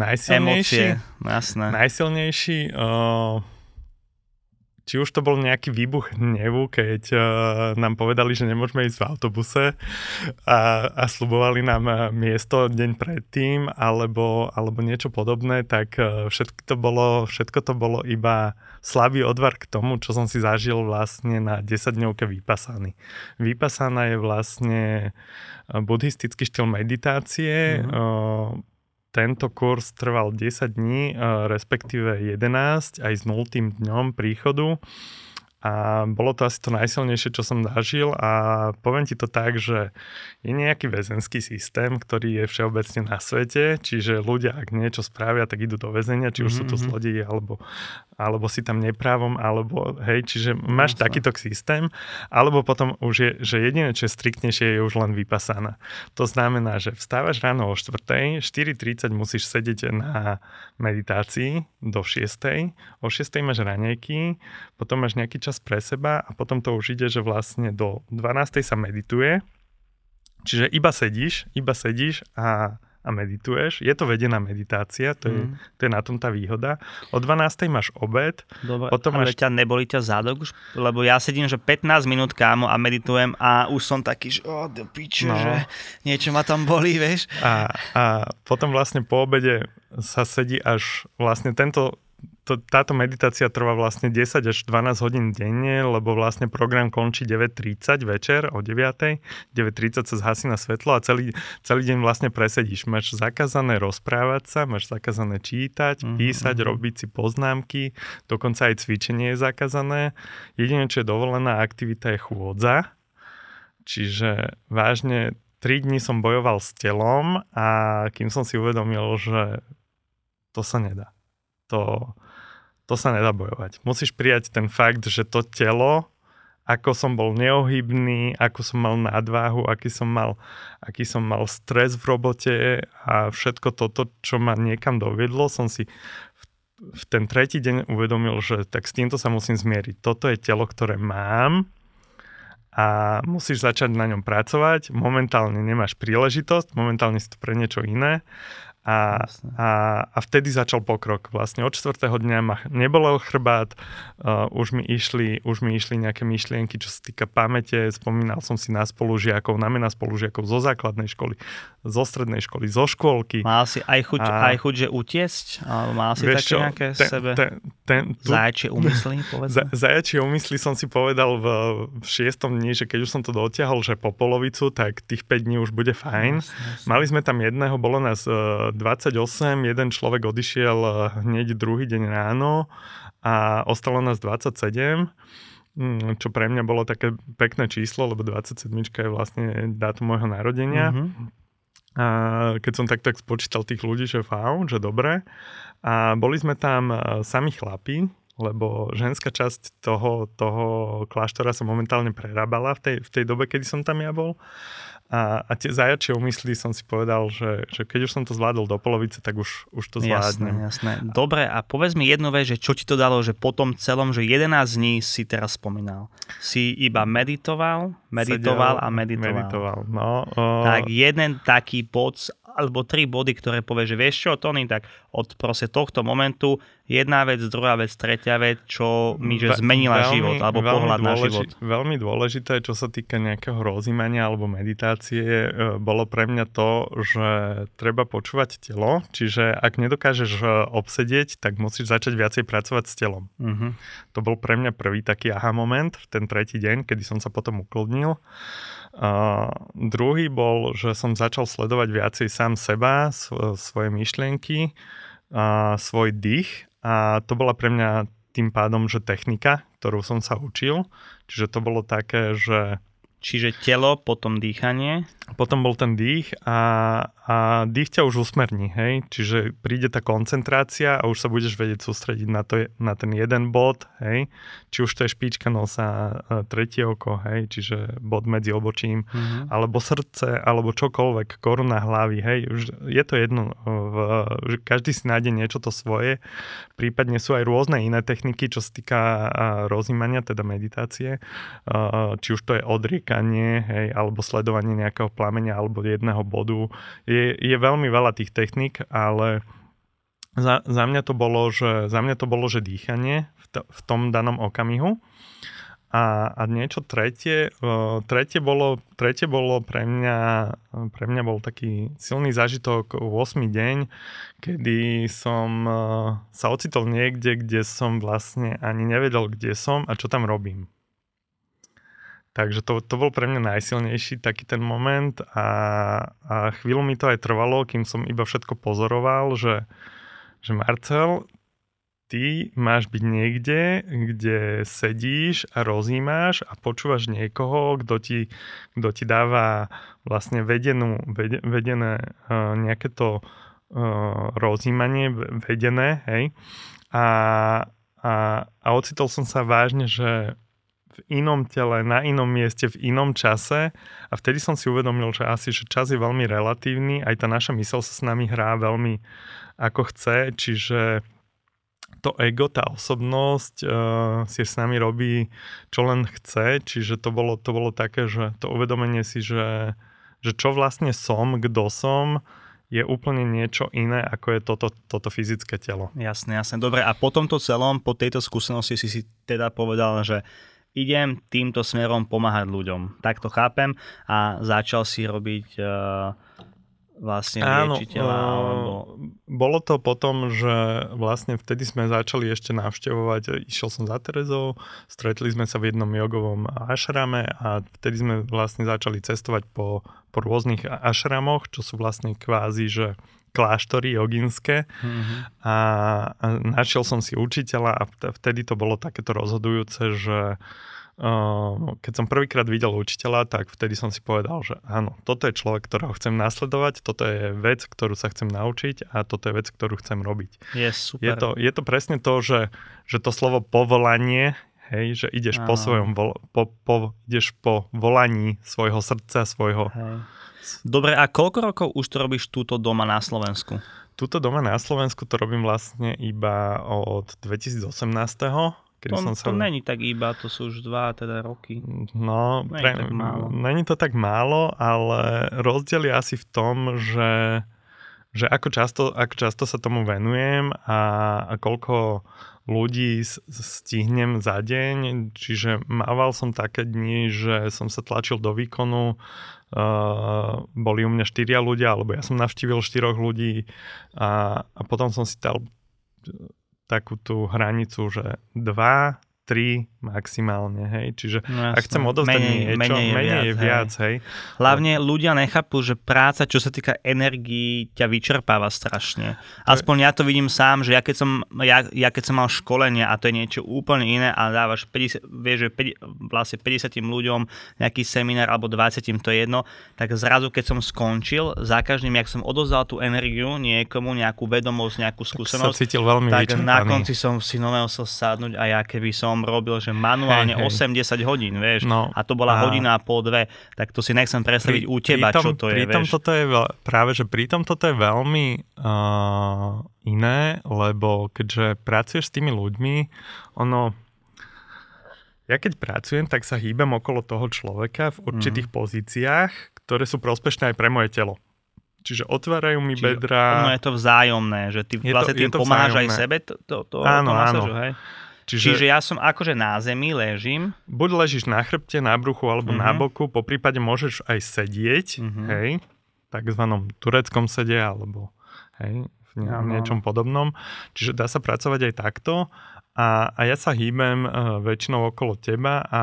najsilnejší, emócie, jasné. Najsilnejší... Uh, či už to bol nejaký výbuch hnevu, keď uh, nám povedali, že nemôžeme ísť v autobuse a, a slubovali nám uh, miesto deň predtým, alebo, alebo niečo podobné, tak uh, všetko, to bolo, všetko to bolo iba slabý odvar k tomu, čo som si zažil vlastne na 10 dňovke Vypasany. Vypasana je vlastne buddhistický štýl meditácie, mm-hmm. uh, tento kurz trval 10 dní, respektíve 11, aj s 0. dňom príchodu. A bolo to asi to najsilnejšie, čo som zažil a poviem ti to tak, že je nejaký väzenský systém, ktorý je všeobecne na svete, čiže ľudia, ak niečo spravia, tak idú do väzenia, či už mm-hmm. sú to mhm. zlodeji alebo alebo si tam neprávom, alebo hej, čiže máš Jasne. takýto systém, alebo potom už je, že jediné, čo je striktnejšie, je už len vypasaná. To znamená, že vstávaš ráno o 4, 4.30 musíš sedieť na meditácii do 6, o 6 máš raňajky, potom máš nejaký čas pre seba a potom to už ide, že vlastne do 12 sa medituje, čiže iba sedíš, iba sedíš a a medituješ. Je to vedená meditácia, to, je, mm. to je na tom tá výhoda. O 12. máš obed. Dobre, potom ale máš... ťa neboli ťa zádok už? Lebo ja sedím, že 15 minút kámo a meditujem a už som taký, že oh, do piče, no. že niečo ma tam bolí, vieš. A, a potom vlastne po obede sa sedí až vlastne tento to, táto meditácia trvá vlastne 10 až 12 hodín denne, lebo vlastne program končí 9.30 večer o 9. 9.30 sa zhasí na svetlo a celý, celý deň vlastne presedíš. Máš zakázané rozprávať sa, máš zakázané čítať, mm-hmm. písať, mhm. robiť si poznámky, dokonca aj cvičenie je zakázané. Jediné, čo je dovolená aktivita je chôdza. Čiže vážne 3 dní som bojoval s telom a kým som si uvedomil, že to sa nedá. To, to sa nedá bojovať. Musíš prijať ten fakt, že to telo, ako som bol neohybný, ako som mal nadváhu, aký som mal, aký som mal stres v robote a všetko toto, čo ma niekam dovedlo, som si v, v ten tretí deň uvedomil, že tak s týmto sa musím zmieriť. Toto je telo, ktoré mám a musíš začať na ňom pracovať. Momentálne nemáš príležitosť, momentálne si to pre niečo iné a, a, a vtedy začal pokrok. Vlastne od čtvrtého dňa ma nebolel chrbát, uh, už, mi išli, už mi išli nejaké myšlienky, čo sa týka pamäte. Spomínal som si na spolužiakov, na mena spolužiakov zo základnej školy, zo strednej školy, zo škôlky. Mal si aj chuť, a, aj chuť že utiesť? Mal si také čo, nejaké ten, sebe ten, ten, tu, zaječie úmysly, <laughs> povedzme? Zaječie úmysly som si povedal v, v šiestom dni, že keď už som to dotiahol, že po polovicu, tak tých 5 dní už bude fajn. Jasne, jasne. Mali sme tam jedného, bolo nás uh, 28, jeden človek odišiel eh, hneď druhý deň ráno a ostalo nás 27 mm, čo pre mňa bolo také pekné číslo, lebo 27 je vlastne dátum môjho narodenia. Mm-hmm. A keď som tak tak spočítal tých ľudí, že fau, že dobre. A boli sme tam eh, sami chlapi, lebo ženská časť toho, toho kláštora sa momentálne prerábala v tej, v tej dobe, kedy som tam ja bol. A, a tie zajačie umysly som si povedal, že, že keď už som to zvládol do polovice, tak už, už to zvládnem. Jasné, jasné. Dobre, a povedz mi jednu vec, že čo ti to dalo, že po tom celom, že 11 dní si teraz spomínal. Si iba meditoval, meditoval Sedel, a meditoval. meditoval no, o... Tak jeden taký bod alebo tri body, ktoré povie, že vieš čo, Tony, tak od proste tohto momentu jedna vec, druhá vec, tretia vec, čo mi že zmenila veľmi, život alebo pohľad dôleži- na život. Veľmi dôležité, čo sa týka nejakého rozímania alebo meditácie, e, bolo pre mňa to, že treba počúvať telo, čiže ak nedokážeš e, obsedieť, tak musíš začať viacej pracovať s telom. Uh-huh. To bol pre mňa prvý taký aha moment, v ten tretí deň, kedy som sa potom uklodnil. A druhý bol, že som začal sledovať viacej sám seba, svoje myšlienky, a svoj dých a to bola pre mňa tým pádom, že technika, ktorú som sa učil. Čiže to bolo také, že Čiže telo, potom dýchanie. Potom bol ten dých a, a dých ťa už usmerní, hej. Čiže príde tá koncentrácia a už sa budeš vedieť sústrediť na, to, na ten jeden bod, hej. Či už to je špička nosa, tretie oko, hej, čiže bod medzi obočím, mm-hmm. alebo srdce, alebo čokoľvek, koruna hlavy, hej. Už je to jedno, v, že každý si nájde niečo to svoje. Prípadne sú aj rôzne iné techniky, čo sa týka rozímania, teda meditácie. Či už to je odriek týkanie, hej, alebo sledovanie nejakého plamenia alebo jedného bodu. Je, je veľmi veľa tých technik, ale za, za, mňa to bolo, že, za mňa to bolo, že dýchanie v, to, v tom danom okamihu. A, a niečo tretie, uh, tretie, bolo, tretie bolo pre mňa, pre mňa bol taký silný zážitok 8. deň, kedy som uh, sa ocitol niekde, kde som vlastne ani nevedel, kde som a čo tam robím. Takže to, to bol pre mňa najsilnejší taký ten moment a, a chvíľu mi to aj trvalo, kým som iba všetko pozoroval, že, že Marcel, ty máš byť niekde, kde sedíš a rozímaš a počúvaš niekoho, kto ti, kto ti dáva vlastne vedenú, vedené uh, nejaké to uh, rozímanie, vedené, hej. A, a, a ocitol som sa vážne, že v inom tele, na inom mieste, v inom čase a vtedy som si uvedomil, že asi, že čas je veľmi relatívny, aj tá naša mysel sa s nami hrá veľmi ako chce, čiže to ego, tá osobnosť uh, si s nami robí, čo len chce, čiže to bolo, to bolo také, že to uvedomenie si, že, že čo vlastne som, kto som, je úplne niečo iné, ako je toto, toto fyzické telo. Jasne, jasne. Dobre, a po tomto celom, po tejto skúsenosti si si teda povedal, že idem týmto smerom pomáhať ľuďom. Tak to chápem a začal si robiť uh, vlastne Áno, liečiteľa? Alebo... Bolo to potom, že vlastne vtedy sme začali ešte navštevovať, išiel som za Terezou, stretli sme sa v jednom jogovom ašrame a vtedy sme vlastne začali cestovať po, po rôznych ašramoch, čo sú vlastne kvázi, že kláštory joginské mm-hmm. a, našiel som si učiteľa a vtedy to bolo takéto rozhodujúce, že keď som prvýkrát videl učiteľa, tak vtedy som si povedal, že áno, toto je človek, ktorého chcem nasledovať, toto je vec, ktorú sa chcem naučiť a toto je vec, ktorú chcem robiť. Je super. Je to, je to presne to, že, že to slovo povolanie hej, že ideš po svojom, vo, po, po, ideš po volaní svojho srdca, svojho, hej Dobre, a koľko rokov už to robíš túto doma na Slovensku? Tuto doma na Slovensku to robím vlastne iba od 2018. Kedy to, som sa... to není tak iba, to sú už dva teda roky. No, není, pre... tak málo. není to tak málo, ale rozdiel je asi v tom, že, že ako, často, ako často sa tomu venujem a, a koľko ľudí stihnem za deň, čiže mával som také dni, že som sa tlačil do výkonu Boli u mňa štyria ľudia, alebo ja som navštívil štyroch ľudí a, a potom som si dal takú tú hranicu, že dva, 3 maximálne, hej. Čiže no, ak chcem odovzdať menej, niečo, menej je menej viac, je viac hej. hej. Hlavne ľudia nechápu, že práca, čo sa týka energii, ťa vyčerpáva strašne. Aspoň ja to vidím sám, že ja keď som, ja, ja keď som mal školenie a to je niečo úplne iné a dávaš 50, vieš, že 50, vlastne 50 ľuďom nejaký seminár alebo 20, to je jedno, tak zrazu keď som skončil, za každým, jak som odovzdal tú energiu niekomu, nejakú vedomosť, nejakú skúsenosť, tak, sa cítil veľmi tak na konci som si nové musel sadnúť a ja keby som robil, že manuálne hey, hey. 80 hodín, vieš, no, a to bola a... hodina a pol dve, tak to si nechcem predstaviť pri, u teba, tom, čo to je, tom toto je práve, že pritom toto je veľmi uh, iné, lebo keďže pracuješ s tými ľuďmi, ono, ja keď pracujem, tak sa hýbem okolo toho človeka v určitých mm. pozíciách, ktoré sú prospešné aj pre moje telo. Čiže otvárajú mi Čiže bedra. No je to vzájomné, že ty je vlastne to, tým pomáhaš vzájomné. aj sebe, to, to, áno, to áno. hej? Čiže, Čiže ja som akože na zemi, ležím. Buď ležíš na chrbte, na bruchu alebo uh-huh. na mhm. boku, po prípade môžeš aj sedieť, uh-huh. hej, takzvanom tureckom sede alebo hej, v ne- uh-huh. niečom podobnom. Čiže dá sa pracovať aj takto a, a ja sa hýbem uh, väčšinou okolo teba a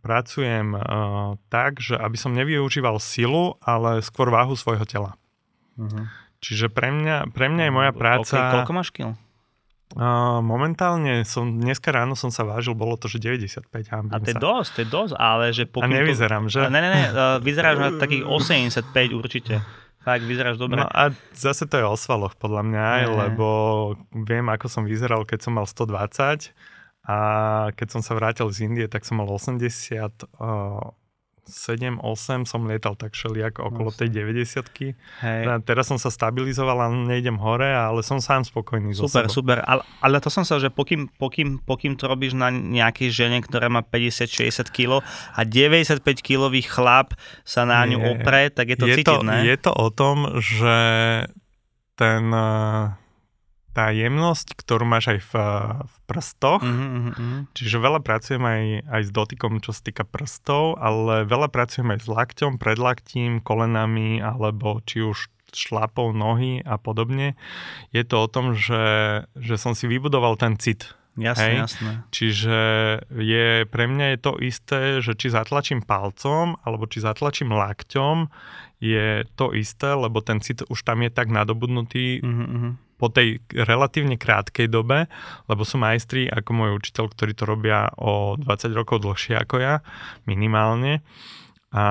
pracujem uh, tak, že aby som nevyužíval silu, ale skôr váhu svojho tela. Uh-huh. Čiže pre mňa, pre mňa je moja práca... Okay, koľko máš kil? momentálne som, dneska ráno som sa vážil, bolo to, že 95 hambím A to je dosť, to je dosť, ale že pokým... A nevyzerám, že? Ne, ne, ne, vyzeráš na takých 85 určite. Fakt, vyzeráš dobre. No a zase to je o svaloch, podľa mňa, aj, lebo viem, ako som vyzeral, keď som mal 120 a keď som sa vrátil z Indie, tak som mal 88 7-8 som lietal tak všelijako okolo tej 90 Teraz som sa stabilizoval a nejdem hore, ale som sám spokojný. Super, so super. Ale, ale, to som sa, že pokým, pokým, pokým to robíš na nejakej žene, ktorá má 50-60 kg a 95 kg chlap sa na ňu opre, tak je to je cítiť, to, ne? Je to o tom, že ten eh, tá jemnosť, ktorú máš aj v, v prstoch, mm-hmm, mm-hmm. čiže veľa pracujem aj, aj s dotykom, čo sa týka prstov, ale veľa pracujem aj s lakťom, predlaktím, kolenami, alebo či už šlapou nohy a podobne. Je to o tom, že, že som si vybudoval ten cit. Jasné, hej? jasné. Čiže je, pre mňa je to isté, že či zatlačím palcom, alebo či zatlačím lakťom, je to isté, lebo ten cit už tam je tak nadobudnutý, mm-hmm po tej relatívne krátkej dobe, lebo sú majstri ako môj učiteľ, ktorí to robia o 20 rokov dlhšie ako ja, minimálne. A,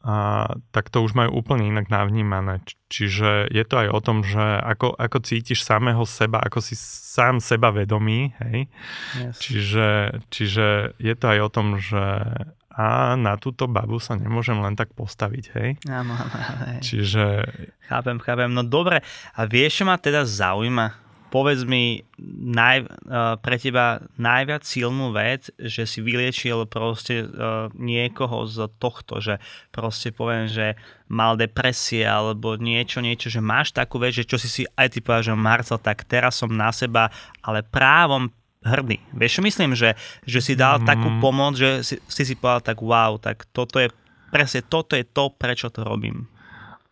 a tak to už majú úplne inak navnímané. Čiže je to aj o tom, že ako, ako cítiš samého seba, ako si sám seba vedomý, hej. Yes. Čiže, čiže je to aj o tom, že a na túto babu sa nemôžem len tak postaviť, hej? Áno, áno, hej. Čiže... Chápem, chápem. No dobre, a vieš, čo ma teda zaujíma? Povedz mi naj, uh, pre teba najviac silnú vec, že si vyliečil proste uh, niekoho z tohto, že proste poviem, že mal depresie alebo niečo, niečo, že máš takú vec, že čo si si aj ty povedal, že Marcel, tak teraz som na seba, ale právom hrdý. Vieš, myslím, že, že si dal mm. takú pomoc, že si, si si povedal tak wow, tak toto je presne toto je to, prečo to robím.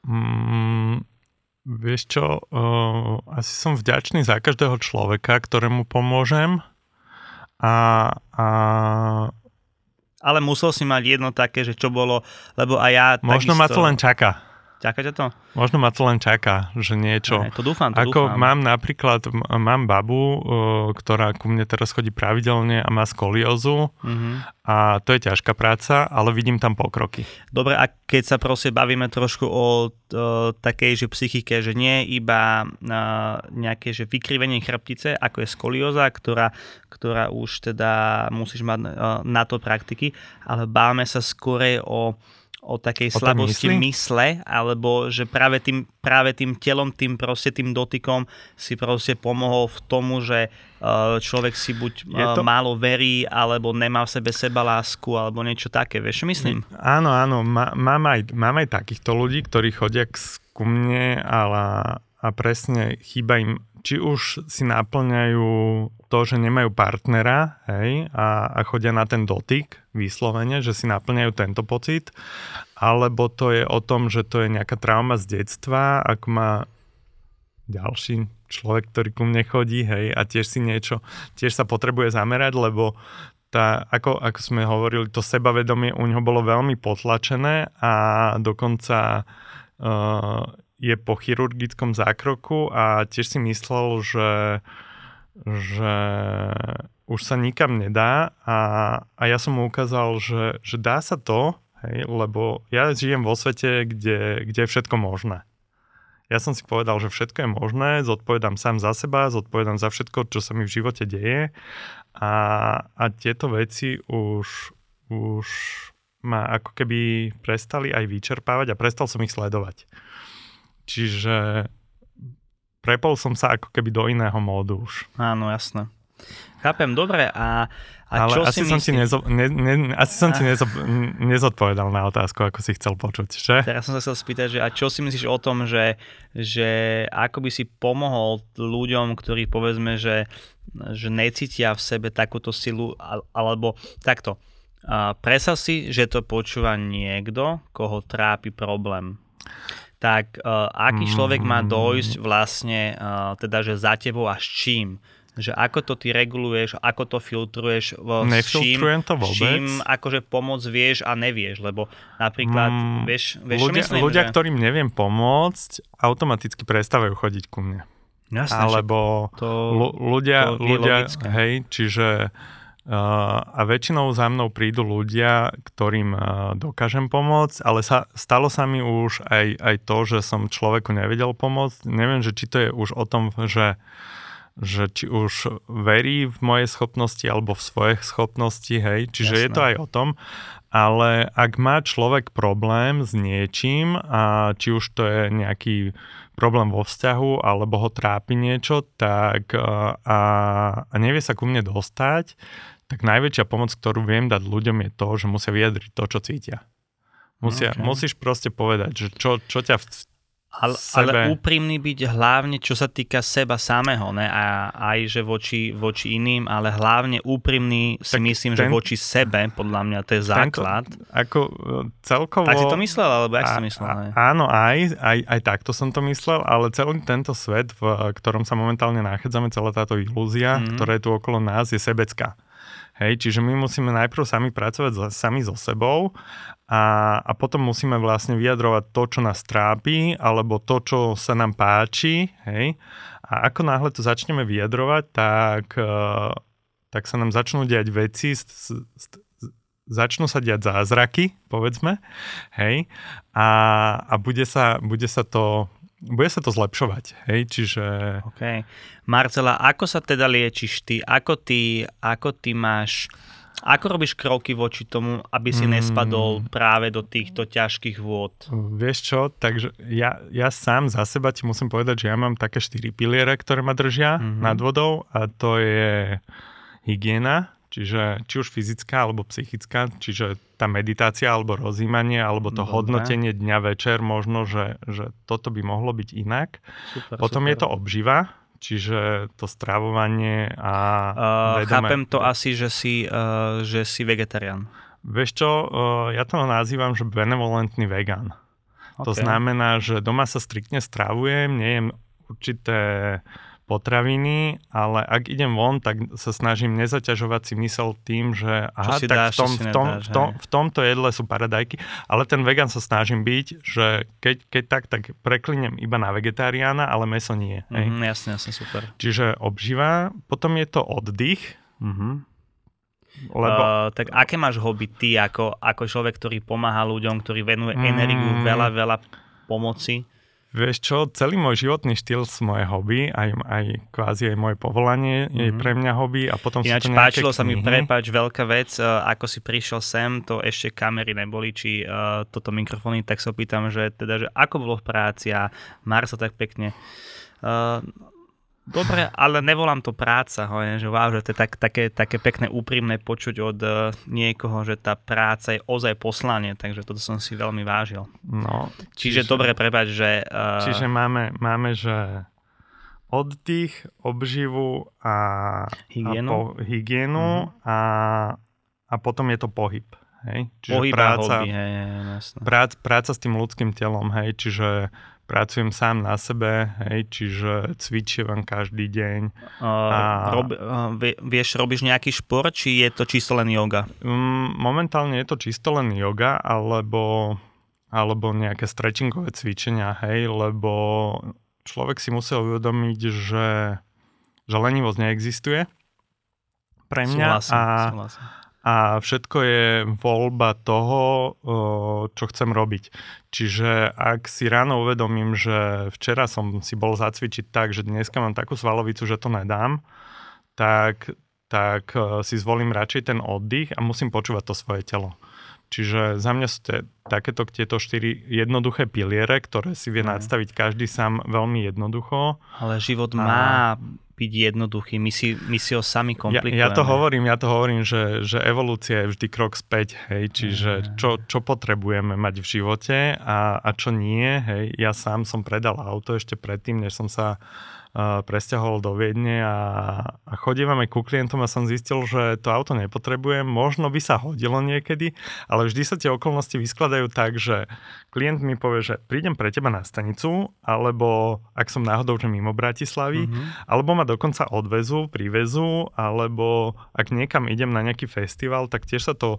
Mm, vieš čo, uh, asi som vďačný za každého človeka, ktorému pomôžem a, a ale musel si mať jedno také, že čo bolo, lebo aj ja Možno takisto... ma to len čaká. Čaká ťa to? Možno ma to len čaká, že niečo. Aj, to dúfam, to Ako dúfam. mám napríklad, mám babu, ktorá ku mne teraz chodí pravidelne a má skoliózu uh-huh. a to je ťažká práca, ale vidím tam pokroky. Dobre, a keď sa proste bavíme trošku o, o takej že psychike, že nie iba a, nejaké že vykrivenie chrbtice, ako je skolióza, ktorá, ktorá už teda musíš mať a, na to praktiky, ale báme sa skorej o o takej o slabosti mysle, alebo že práve tým, práve tým telom, tým proste tým dotykom si proste pomohol v tomu, že uh, človek si buď uh, to... málo verí, alebo nemá v sebe seba lásku, alebo niečo také, vieš, myslím? Áno, áno, má, mám, aj, mám aj takýchto ľudí, ktorí chodia k, ku mne ale, a presne chýba im či už si naplňajú to, že nemajú partnera hej, a, a chodia na ten dotyk vyslovene, že si naplňajú tento pocit, alebo to je o tom, že to je nejaká trauma z detstva, ak má ďalší človek, ktorý ku mne chodí, hej, a tiež si niečo, tiež sa potrebuje zamerať, lebo tá, ako, ako sme hovorili, to sebavedomie u neho bolo veľmi potlačené a dokonca uh, je po chirurgickom zákroku a tiež si myslel, že, že už sa nikam nedá a, a ja som mu ukázal, že, že dá sa to, hej, lebo ja žijem vo svete, kde, kde je všetko možné. Ja som si povedal, že všetko je možné, zodpovedám sám za seba, zodpovedám za všetko, čo sa mi v živote deje a, a tieto veci už, už ma ako keby prestali aj vyčerpávať a prestal som ich sledovať. Čiže prepol som sa ako keby do iného módu už. Áno, jasné. Chápem, dobre. A, a Ale čo asi si som, myslíš? ti nezo, ne, ne, asi som ti nezo, nezodpovedal na otázku, ako si chcel počuť, že? Teraz som sa chcel spýtať, že a čo si myslíš o tom, že, že ako by si pomohol ľuďom, ktorí povedzme, že, že necítia v sebe takúto silu, alebo takto. A predstav si, že to počúva niekto, koho trápi problém. Tak uh, aký človek má dojsť vlastne, uh, teda že za tebou a s čím? že ako to ty reguluješ, ako to filtruješ, s čím, to vôbec. čím akože pomoc vieš a nevieš, lebo napríklad, mm, vieš, vieš ľudia, myslím, ľudia že... ktorým neviem pomôcť, automaticky prestávajú chodiť ku mne. Jasné, Alebo to, ľudia, to ľudia logické. hej, čiže uh, a väčšinou za mnou prídu ľudia, ktorým uh, dokážem pomôcť, ale sa, stalo sa mi už aj, aj to, že som človeku nevedel pomôcť. Neviem, že či to je už o tom, že že či už verí v moje schopnosti alebo v svoje schopnosti, hej, čiže Jasné. je to aj o tom, ale ak má človek problém s niečím a či už to je nejaký problém vo vzťahu alebo ho trápi niečo, tak a, a nevie sa ku mne dostať, tak najväčšia pomoc, ktorú viem dať ľuďom je to, že musia vyjadriť to, čo cítia. Musia, okay. Musíš proste povedať, že čo, čo ťa v ale, ale úprimný byť hlavne, čo sa týka seba samého, ne? A aj že voči, voči iným, ale hlavne úprimný si tak myslím, ten, že voči sebe, podľa mňa to je základ. Tento, ako e, celkovo... Tak si to myslel, alebo jak si to myslel? Ne? Áno, aj, aj, aj takto som to myslel, ale celý tento svet, v ktorom sa momentálne nachádzame, celá táto ilúzia, mm-hmm. ktorá je tu okolo nás, je sebecká. Hej, čiže my musíme najprv sami pracovať sami so sebou a, a potom musíme vlastne vyjadrovať to, čo nás trápi, alebo to, čo sa nám páči. Hej. A ako náhle to začneme vyjadrovať, tak, uh, tak sa nám začnú diať veci, začnú sa diať zázraky, povedzme, hej, a, a bude, sa, bude sa to bude sa to zlepšovať, hej, čiže... OK. Marcela, ako sa teda liečiš ty? Ako ty, ako ty máš... Ako robíš kroky voči tomu, aby si mm. nespadol práve do týchto ťažkých vôd? Vieš čo, takže ja, ja sám za seba ti musím povedať, že ja mám také štyri piliere, ktoré ma držia mm-hmm. nad vodou a to je hygiena, čiže či už fyzická alebo psychická, čiže tá meditácia alebo rozímanie alebo to Dobre. hodnotenie dňa večer možno, že, že toto by mohlo byť inak. Super, Potom super. je to obživa, čiže to stravovanie a... Uh, vedome... Chápem to asi, že si, uh, že si vegetarián. Vieš čo, uh, ja to nazývam, že benevolentný vegan. Okay. To znamená, že doma sa striktne stravujem, nejem určité potraviny, ale ak idem von, tak sa snažím nezaťažovať si mysel tým, že aha, tak dáš, v, tom, v, tom, nedáš, v, tom, v tomto jedle sú paradajky, ale ten vegan sa snažím byť, že keď, keď tak, tak preklinem iba na vegetariána, ale meso nie. Hej? Mm, jasne, jasne, super. Čiže obživa, potom je to oddych, mm-hmm. Lebo... Uh, tak aké máš hobby ty ako, ako človek, ktorý pomáha ľuďom, ktorý venuje mm. energiu, veľa, veľa pomoci? Vieš čo, celý môj životný štýl sú moje hobby, aj, aj kvázi aj moje povolanie mm-hmm. je Mhm. pre mňa hobby a potom Ináč sú to páčilo knihy. sa mi, prepač, veľká vec, uh, ako si prišiel sem, to ešte kamery neboli, či uh, toto mikrofóny, tak sa pýtam, že teda, že ako bolo v práci a Marsa tak pekne. Uh, Dobre, ale nevolám to práca, ho, že wow, že to je tak, také, také pekné, úprimné počuť od uh, niekoho, že tá práca je ozaj poslanie, takže toto som si veľmi vážil. No, čiže, čiže dobre, prepáč, že... Uh, čiže máme, máme, že oddych, obživu a hygienu, a po, hygienu mm. a, a potom je to pohyb. Hej? Čiže Pohyba, práca, hobby, hej, hej, prác, práca s tým ľudským telom, hej, čiže pracujem sám na sebe, hej, čiže cvičím každý deň. Uh, a... rob, uh, vieš, robíš nejaký šport, či je to čisto len yoga? Um, momentálne je to čisto len yoga, alebo, alebo nejaké stretchingové cvičenia, hej, lebo človek si musel uvedomiť, že, že lenivosť neexistuje pre mňa súhlasím, a, súhlasím. A všetko je voľba toho, čo chcem robiť. Čiže ak si ráno uvedomím, že včera som si bol zacvičiť tak, že dneska mám takú svalovicu, že to nedám, tak, tak si zvolím radšej ten oddych a musím počúvať to svoje telo. Čiže za mňa sú te, takéto tieto štyri jednoduché piliere, ktoré si vie nadstaviť každý sám veľmi jednoducho. Ale život má byť jednoduchý, my si, my si ho sami komplikujeme. Ja, ja to hovorím, ja to hovorím, že, že evolúcia je vždy krok späť, hej, čiže čo, čo potrebujeme mať v živote a, a čo nie, hej, ja sám som predal auto ešte predtým, než som sa presťahoval do Viedne a, a chodívame ku klientom a som zistil, že to auto nepotrebujem, možno by sa hodilo niekedy, ale vždy sa tie okolnosti vyskladajú tak, že klient mi povie, že prídem pre teba na stanicu, alebo ak som náhodou že mimo Bratislavy, mm-hmm. alebo ma dokonca odvezú, privezú, alebo ak niekam idem na nejaký festival, tak tiež sa to,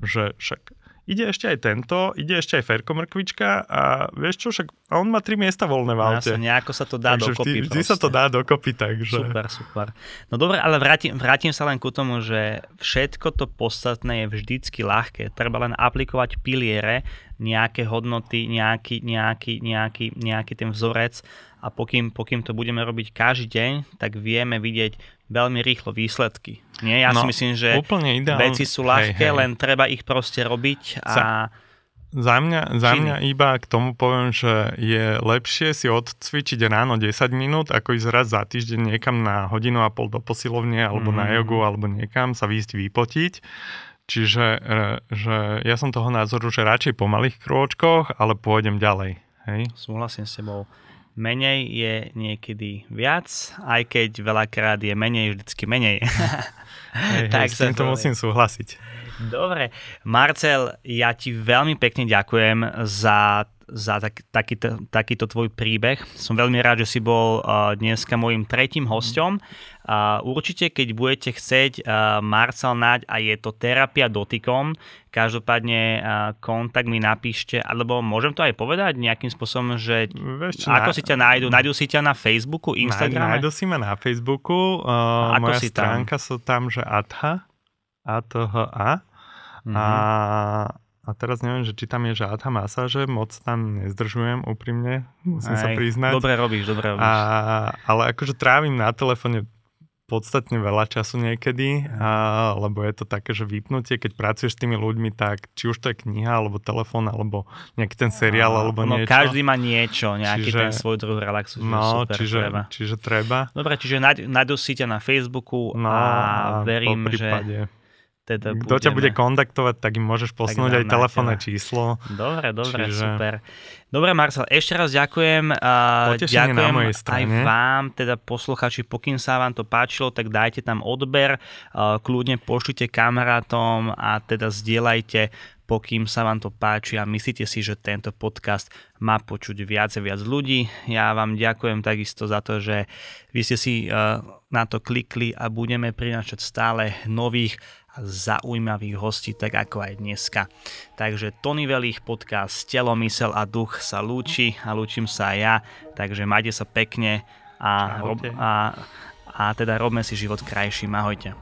že však ide ešte aj tento, ide ešte aj Ferko Mrkvička a vieš čo, však a on má tri miesta voľné v aute. Jasne, nejako sa to dá takže dokopy. Vždy, vždy sa to dá dokopy, takže... Super, super. No dobre, ale vrátim, vrátim sa len ku tomu, že všetko to podstatné je vždycky ľahké. Treba len aplikovať piliere, nejaké hodnoty, nejaký, nejaký, nejaký, nejaký ten vzorec a pokým, pokým to budeme robiť každý deň, tak vieme vidieť veľmi rýchlo výsledky. Nie, ja no, si myslím, že úplne ideálne. veci sú ľahké, hej, hej. len treba ich proste robiť a... Za, za mňa, za mňa iba k tomu poviem, že je lepšie si odcvičiť ráno 10 minút, ako ísť raz za týždeň niekam na hodinu a pol do posilovne, alebo mm. na jogu, alebo niekam sa výjsť vypotiť. Čiže e, že ja som toho názoru, že radšej po malých krôčkoch, ale pôjdem ďalej. Hej? Súhlasím s tebou menej je niekedy viac, aj keď veľakrát je menej vždycky menej. <laughs> Hej, tak hej, s týmto musím súhlasiť. Dobre. Marcel, ja ti veľmi pekne ďakujem za za tak, takýto, takýto tvoj príbeh. Som veľmi rád, že si bol dneska môjim tretím hosťom. Určite, keď budete chcieť Marcel náť a je to terapia dotykom, každopádne kontakt mi napíšte, alebo môžem to aj povedať nejakým spôsobom, že Vieš, ako na... si ťa nájdu? Nájdu si ťa na Facebooku, Instagrame? Nájdu si ma na Facebooku. Uh, ako moja si stránka tam? sú tam, že Atha, A-T-H-A. Mm-hmm. A a teraz neviem, že či tam je žádha masáže, moc tam nezdržujem úprimne, musím Aj, sa priznať. Dobre robíš, dobre robíš. A, ale akože trávim na telefóne podstatne veľa času niekedy, a, lebo je to také, že vypnutie, keď pracuješ s tými ľuďmi, tak či už to je kniha, alebo telefón, alebo nejaký ten seriál, a, alebo no, niečo. každý má niečo, nejaký čiže, ten svoj druh relaxu. No, super, čiže, treba. čiže treba. Dobre, čiže si ťa na Facebooku no, a, a verím, že teda Kto budeme... ťa bude kontaktovať, tak im môžeš posunúť aj telefónne číslo. Dobre, dobre, Čiže... super. Dobre, Marcel, ešte raz ďakujem. Potešenie ďakujem na mojej strane. aj vám, teda posluchači, pokým sa vám to páčilo, tak dajte tam odber, kľudne pošlite kamarátom a teda zdieľajte pokým sa vám to páči a myslíte si, že tento podcast má počuť viac a viac ľudí. Ja vám ďakujem takisto za to, že vy ste si na to klikli a budeme prinášať stále nových zaujímavých hostí, tak ako aj dneska. Takže Tony Velich podcast Telo, mysel a duch sa lúči a lúčim sa aj ja, takže majte sa pekne a, rob, a, a teda robme si život krajším. Ahojte.